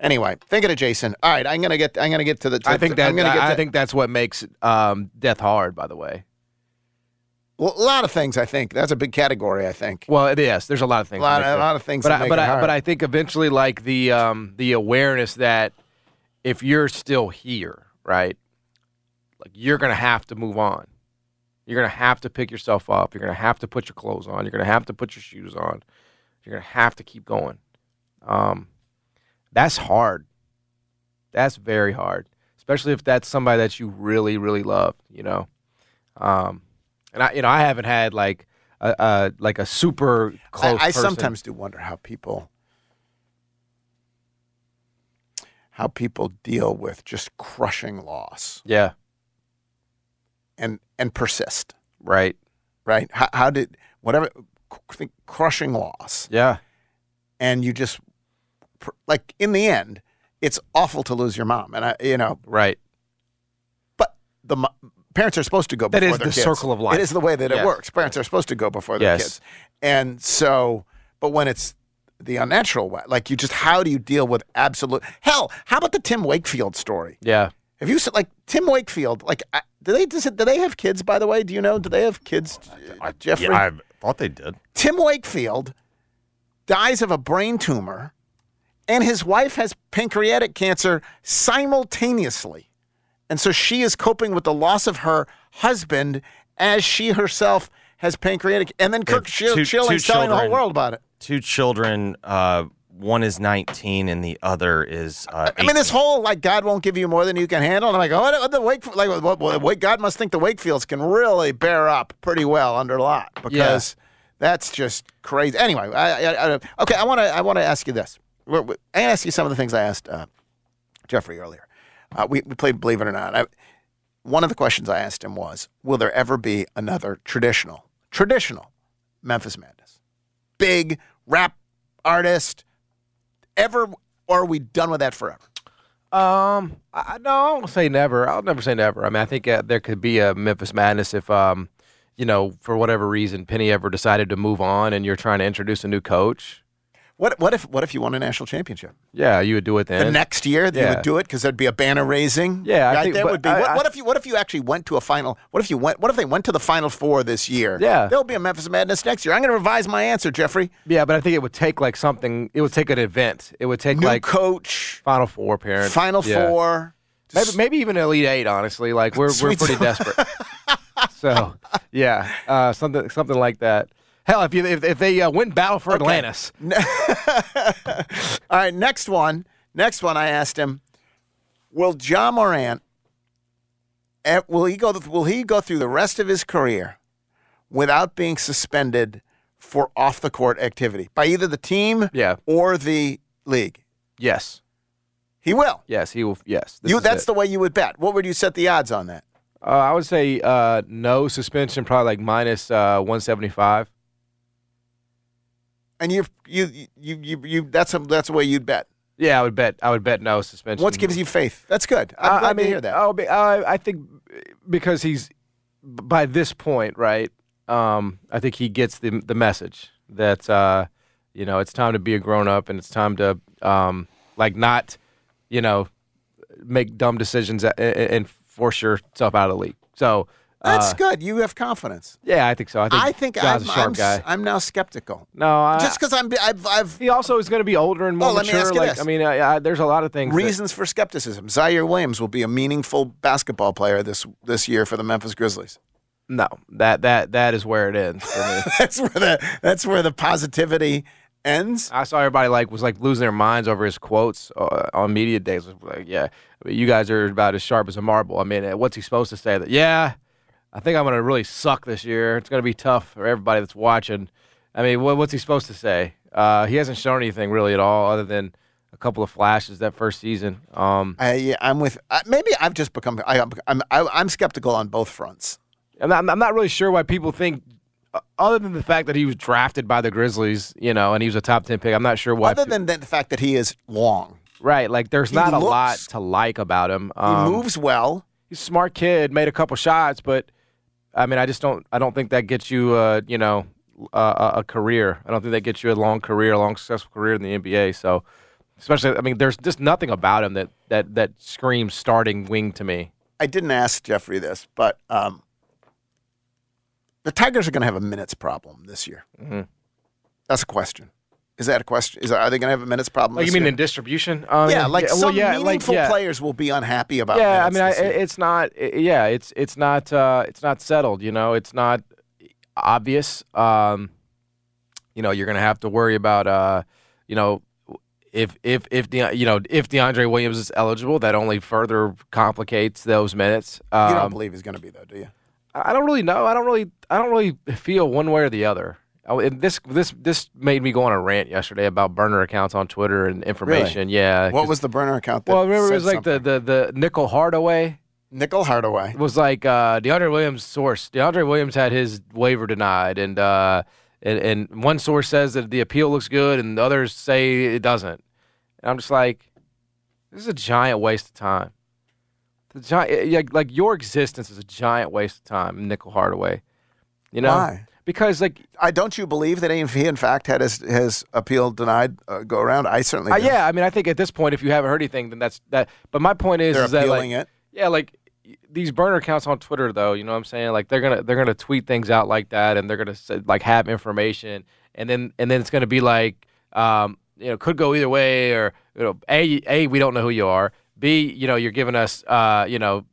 Anyway, thinking of Jason. All right, I'm gonna get. I'm gonna get to the. To, I think that I'm gonna get I, to, I think that's what makes um, death hard. By the way, well, a lot of things. I think that's a big category. I think. well, it is. There's a lot of things. A lot of- a lot of things But I, make but it I, but I think eventually, like the um, the awareness that if you're still here, right, like you're gonna have to move on. You're gonna have to pick yourself up. You're gonna have to put your clothes on. You're gonna have to put your shoes on. You're gonna have to keep going. Um, that's hard. That's very hard, especially if that's somebody that you really, really love. You know, um, and I, you know, I haven't had like a, a like a super close. I, I sometimes do wonder how people how people deal with just crushing loss Yeah. And and persist. Right. Right? How, how did whatever cr- crushing loss Yeah. and you just like in the end it's awful to lose your mom and I you know Right. but the parents are supposed to go That before is their the kids. circle of life. It is the way that it works. Parents are supposed to go before their Yes. kids. And so, but when it's the unnatural way, like you just, how do you deal with absolute hell? How about the Tim Wakefield story? Yeah. Have you like Tim Wakefield? Like, I, do they does it, do they have kids? By the way, do you know? Do they have kids? uh, Jeffrey, Yeah, I thought they did. Tim Wakefield dies of a brain tumor, and his wife has pancreatic cancer simultaneously. And so she is coping with the loss of her husband as she herself has pancreatic. And then Kirk Two- Schilling's telling the whole world about it. Two children. Uh, one is 19 and the other is. Uh, I mean, this whole like God won't give you more than you can handle. And I'm like, oh, what, what the Wake like what, what, what, God must think the Wakefields can really bear up pretty well under a lot because that's just crazy. Anyway, I, I, I, okay, I want to I want to ask you this. We're- we- I ask you some of the things I asked uh, Jeffrey earlier. Uh, we, we played Believe It or Not. I, one of the questions I asked him was, will there ever be another traditional traditional Memphis Madness? Big rap artist ever, or are we done with that forever? Um, I, no, I won't say never. I'll never say never. I mean, I think uh, there could be a Memphis Madness if, um, you know, for whatever reason, Penny ever decided to move on, and you're trying to introduce a new coach. What what if what if you won a national championship? Yeah, you would do it then. The next year you would do it because there'd be a banner raising. Yeah, I think- there would be. I- what, I- what if you what if you actually went to a final? What if you went? What if they went to the final four this year? Yeah. there'll be a Memphis Madness next year. I'm going to revise my answer, Jeffrey. Yeah, but I think it would take like something. It would take an event. It would take New like coach, Final Four appearance, Final Yeah. Four. maybe maybe even Elite Eight. Honestly, like we're we're pretty desperate. so yeah, uh, something something like that. Hell, if you if, if they uh, win Battle for Atlantis, All right, next one. Next one. I asked him, "Will Ja Morant? eh, Will he go? Will he go through the rest of his career without being suspended for off the court activity by either the team, Yeah. or the league? yes, He will. yes, he will. Yes, You. That's it. the way you would bet. What would you set the odds on that? Uh, I would say uh, no suspension, probably like minus uh, one seventy five. And you, you, you, you, you. That's a, that's the way you'd bet. Yeah, I would bet. I would bet no suspension. What gives you faith? That's good. I'm Uh, glad I mean, to hear that. I'll be, uh, I think because he's by this point, right? Um, I think he gets the the message that uh, you know it's time to be a grown up and it's time to um, like not you know make dumb decisions a- a- and force yourself out of the league. So That's uh, good. You have confidence. Yeah, I think so. I think I think John's I'm, a sharp I'm, guy. I'm now skeptical. no, I, Just because I'm, I've, I've he also is going to be older and more Oh, let me mature. ask you like this. I mean, I, I, there's a lot of things. that- reasons for skepticism. Ziaire Williams will be a meaningful basketball player this this year for the Memphis Grizzlies. no, that that that is where it ends for me. that's where the that's where the positivity ends. I saw everybody like was like losing their minds over his quotes uh, on media days. Like, yeah, I mean, you guys are about as sharp as a marble. I mean, what's he supposed to say? That yeah, I think I'm gonna really suck this year. It's gonna be tough for everybody that's watching. I mean, what, what's he supposed to say? Uh, he hasn't shown anything really at all, other than a couple of flashes that first season. Um, I, yeah, I'm with. Uh, maybe I've just become. I, I'm I, I'm skeptical on both fronts. I'm not, I'm not really sure why people think, uh, other than the fact that he was drafted by the Grizzlies, you know, and he was a top ten pick. I'm not sure why. Other than the fact that he is long, Right. Like there's He not a lot to like about him. he Um, moves well. He's a smart kid, made a couple shots, but I mean, I just don't. I don't think that gets you, uh, you know, uh, a, a career. I don't think that gets you a long career, a long successful career in the NBA. So, especially, I mean, there's just nothing about him that that that screams starting wing to me. I didn't ask Jeffrey this, but um, the Tigers are going to have a minutes problem this year. Mm-hmm. That's a question. Is that a question? Is are they going to have a minutes problem? Like you mean year? in distribution? Um, yeah, like well, some yeah, like, meaningful yeah. players will be unhappy about. yeah, I mean, I, it's not. i- Yeah, it's it's not. Uh, it's not settled. You know, it's not obvious. Um, you know, you're gonna have to worry about. Uh, you know, if if if De, you know if DeAndre Williams is eligible, that only further complicates those minutes. Um, you don't believe he's going to be though, do you? I don't really know. I don't really. I don't really feel one way or the other. Oh, and this this this made me go on a rant yesterday about burner accounts on Twitter and information. Yeah. What was the burner account? That well, remember it was like the, the the Nickel Hardaway. Nickel Hardaway It was like uh, DeAndre Williams' source. DeAndre Williams had his waiver denied, and uh, and and one source says that the appeal looks good, and others say it doesn't. And I'm just like, this is a giant waste of time. The giant, like, like your existence is a giant waste of time, Nickel Hardaway. You know Why? Because like I don't you believe that if he in fact had his his appeal denied uh, go around? I certainly Uh, yeah, I mean, I think at this point, if you haven't heard anything, then that's that. But my point is, They're is that like, it. yeah, like these burner accounts on Twitter, though, you know what I'm saying? Like they're gonna they're gonna tweet things out like that, and they're gonna say, like have information, and then and then it's gonna be like, um, you know, could go either way, or you know, a a we don't know who you are. B, you know, you're giving us, uh, you know,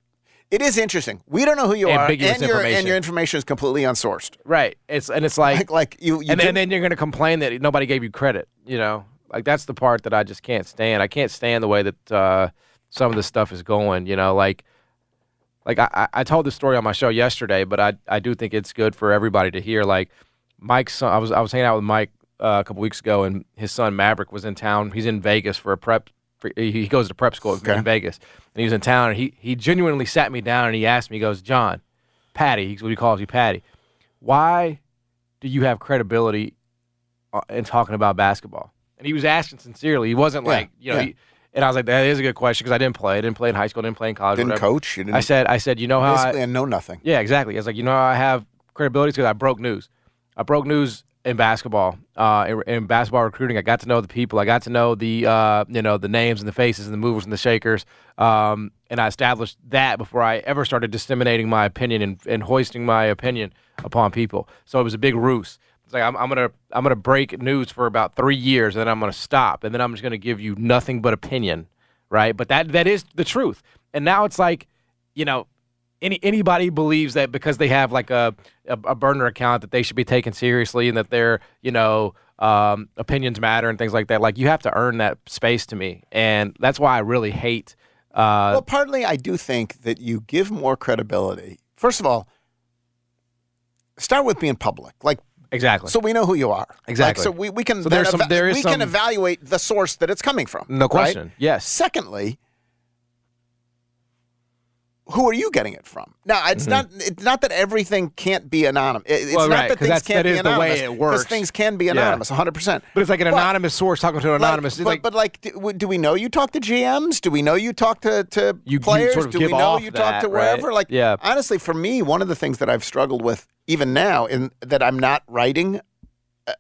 It is interesting. We don't know who you are, and your and information. your information is completely unsourced. right? It's and it's like Like like you, you and, then, and then you're going to complain that nobody gave you credit. You know, like that's the part that I just can't stand. I can't stand the way that uh, some of this stuff is going. You know, like like I, I I told the story on my show yesterday, but I I do think it's good for everybody to hear. Like Mike's son, I was I was hanging out with Mike uh, a couple weeks ago, and his son Maverick was in town. He's in Vegas for a prep. For, he goes to prep school in Vegas, and he was in town. And he he genuinely sat me down and he asked me, he goes, John, Patty, he's what he calls you, Patty. Why do you have credibility uh, in talking about basketball? And he was asking sincerely. He wasn't Yeah, like, you know, yeah. he, and I was like, that is a good question because I didn't play. I didn't play in high school. I Didn't play in college. Didn't whatever. coach, you didn't- I said, I said, you know how? I, I know nothing. yeah, exactly. I was like, you know how I have credibility because I broke news. I broke news in basketball, uh, in, in basketball recruiting. I got to know the people. I got to know the uh, you know the names and the faces and the movers and the shakers. Um, and I established that before I ever started disseminating my opinion and, and hoisting my opinion upon people. So it was a big ruse. It's like I'm, I'm gonna I'm gonna break news for about three years, and then I'm gonna stop, and then I'm just gonna give you nothing but opinion, right? But that that is the truth. And now it's like, you know, any anybody believes that because they have like a, a, a burner account that they should be taken seriously and that their you know um, opinions matter and things like that. Like you have to earn that space to me, and that's why I really hate. Uh, well, partly I do think that you give more credibility. First of all, start with being public. Like Exactly. So we know who you are. Exactly. Like, so we, we can So there's some- there is we can evaluate the source that it's coming from. No right? question. Yes. Secondly, who are you getting it from? Now, it's Mhm. not it's not that everything can't be anonymous. It- It's Well, not right, that things can't that be is the way anonymous. it works. things can be Yeah. anonymous, 100%. but it's like an But- anonymous source talking to an like, anonymous. but, like, but like, do, do we know you talk to GMs? Do we know you talk to, to You- you players? sort of do we know you talk that, to right? Like, Yeah. honestly, for me, one of the things that I've struggled with even now, in that I'm not writing. Uh,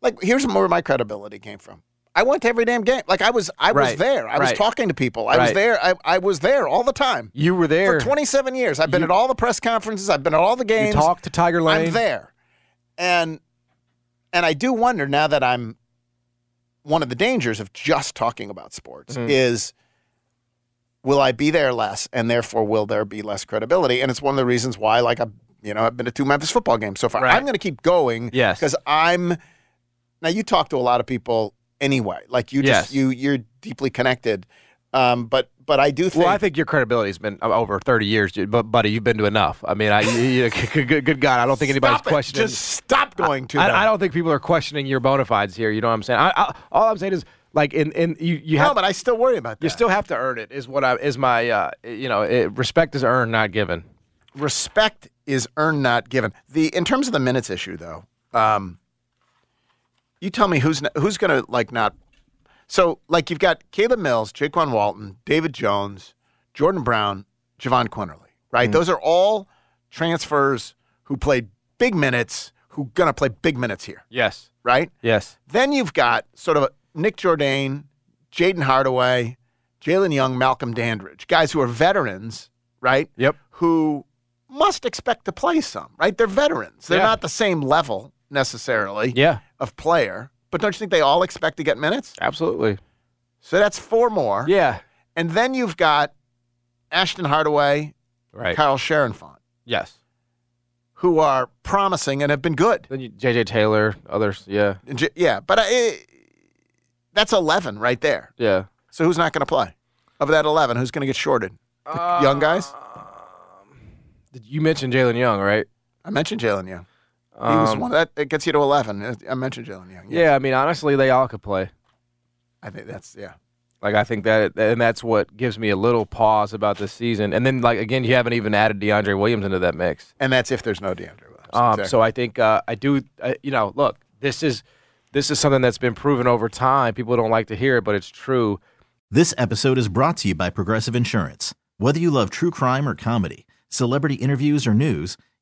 like, here's where my credibility came from. I went to every damn game. Like I was, I was there. I was talking to people. I was there. I, I was there all the time. you were there. For 27 years, I've been at all the press conferences. I've been at all the games. You talked to Tiger Lane. I'm there, and and I do wonder now that I'm one of the dangers of just talking about sports Mhm. is will I be there less, and therefore will there be less credibility? And it's one of the reasons why, like I, you know, I've been to two Memphis football games so far. Right. I'm going to keep going, Yes. because I'm. Now you talk to a lot of people anyway. Like you just Yes. you you're deeply connected, um, but but I do think. Well, I think your credibility's been uh, over 30 years, but buddy, you've been to enough. I mean, I, you, good, good God, I don't think anybody's Stop it. questioning. Just stop going to. I, I don't think people are questioning your bona fides here. You know what I'm saying? I, I, all I'm saying is, like, in, in you, you have no, but I still worry about that. you still have to earn it. Is what I is my uh, you know it, respect is earned, not given. respect is earned, not given. The in terms of the minutes issue, though, um, you tell me who's who's going to like not. So, like, you've got Caleb Mills, Jaykwon Walton, David Jones, Jordan Brown, Jahvon Quinerly, right? Mm. Those are all transfers who played big minutes, who going to play big minutes here, Yes. right? Yes. Then you've got sort of Nick Jourdain, Jayden Hardaway, Jalen Young, Malcolm Dandridge, guys who are veterans, right? Yep. Who must expect to play some, right? They're veterans. They're Yeah. not the same level necessarily Yeah. Of player, but don't you think they all expect to get minutes? Absolutely. So that's four more. Yeah. And then you've got Ashton Hardaway, Right. Carl Cherenfant, Yes. who are promising and have been good. Then you, JJ Taylor, others. Yeah. J- Yeah, but I, that's 11 right there. Yeah. So who's not going to play? Of that 11, who's going to get shorted? The young guys? Um, did you mention Jalen Young, right? I mentioned Jalen Young. He was Um, one that it gets you to 11. I mentioned Jalen Young. Yeah. I mean, honestly, they all could play. I think that's, yeah. Like I think that, and that's what gives me a little pause about this season. And then, like again, you haven't even added DeAndre Williams into that mix. And that's if there's no DeAndre Williams. Um, Exactly. So I think uh, I do. Uh, you know, look, this is this is something that's been proven over time. People don't like to hear it, but it's true. This episode is brought to you by Progressive Insurance. Whether you love true crime or comedy, celebrity interviews or news,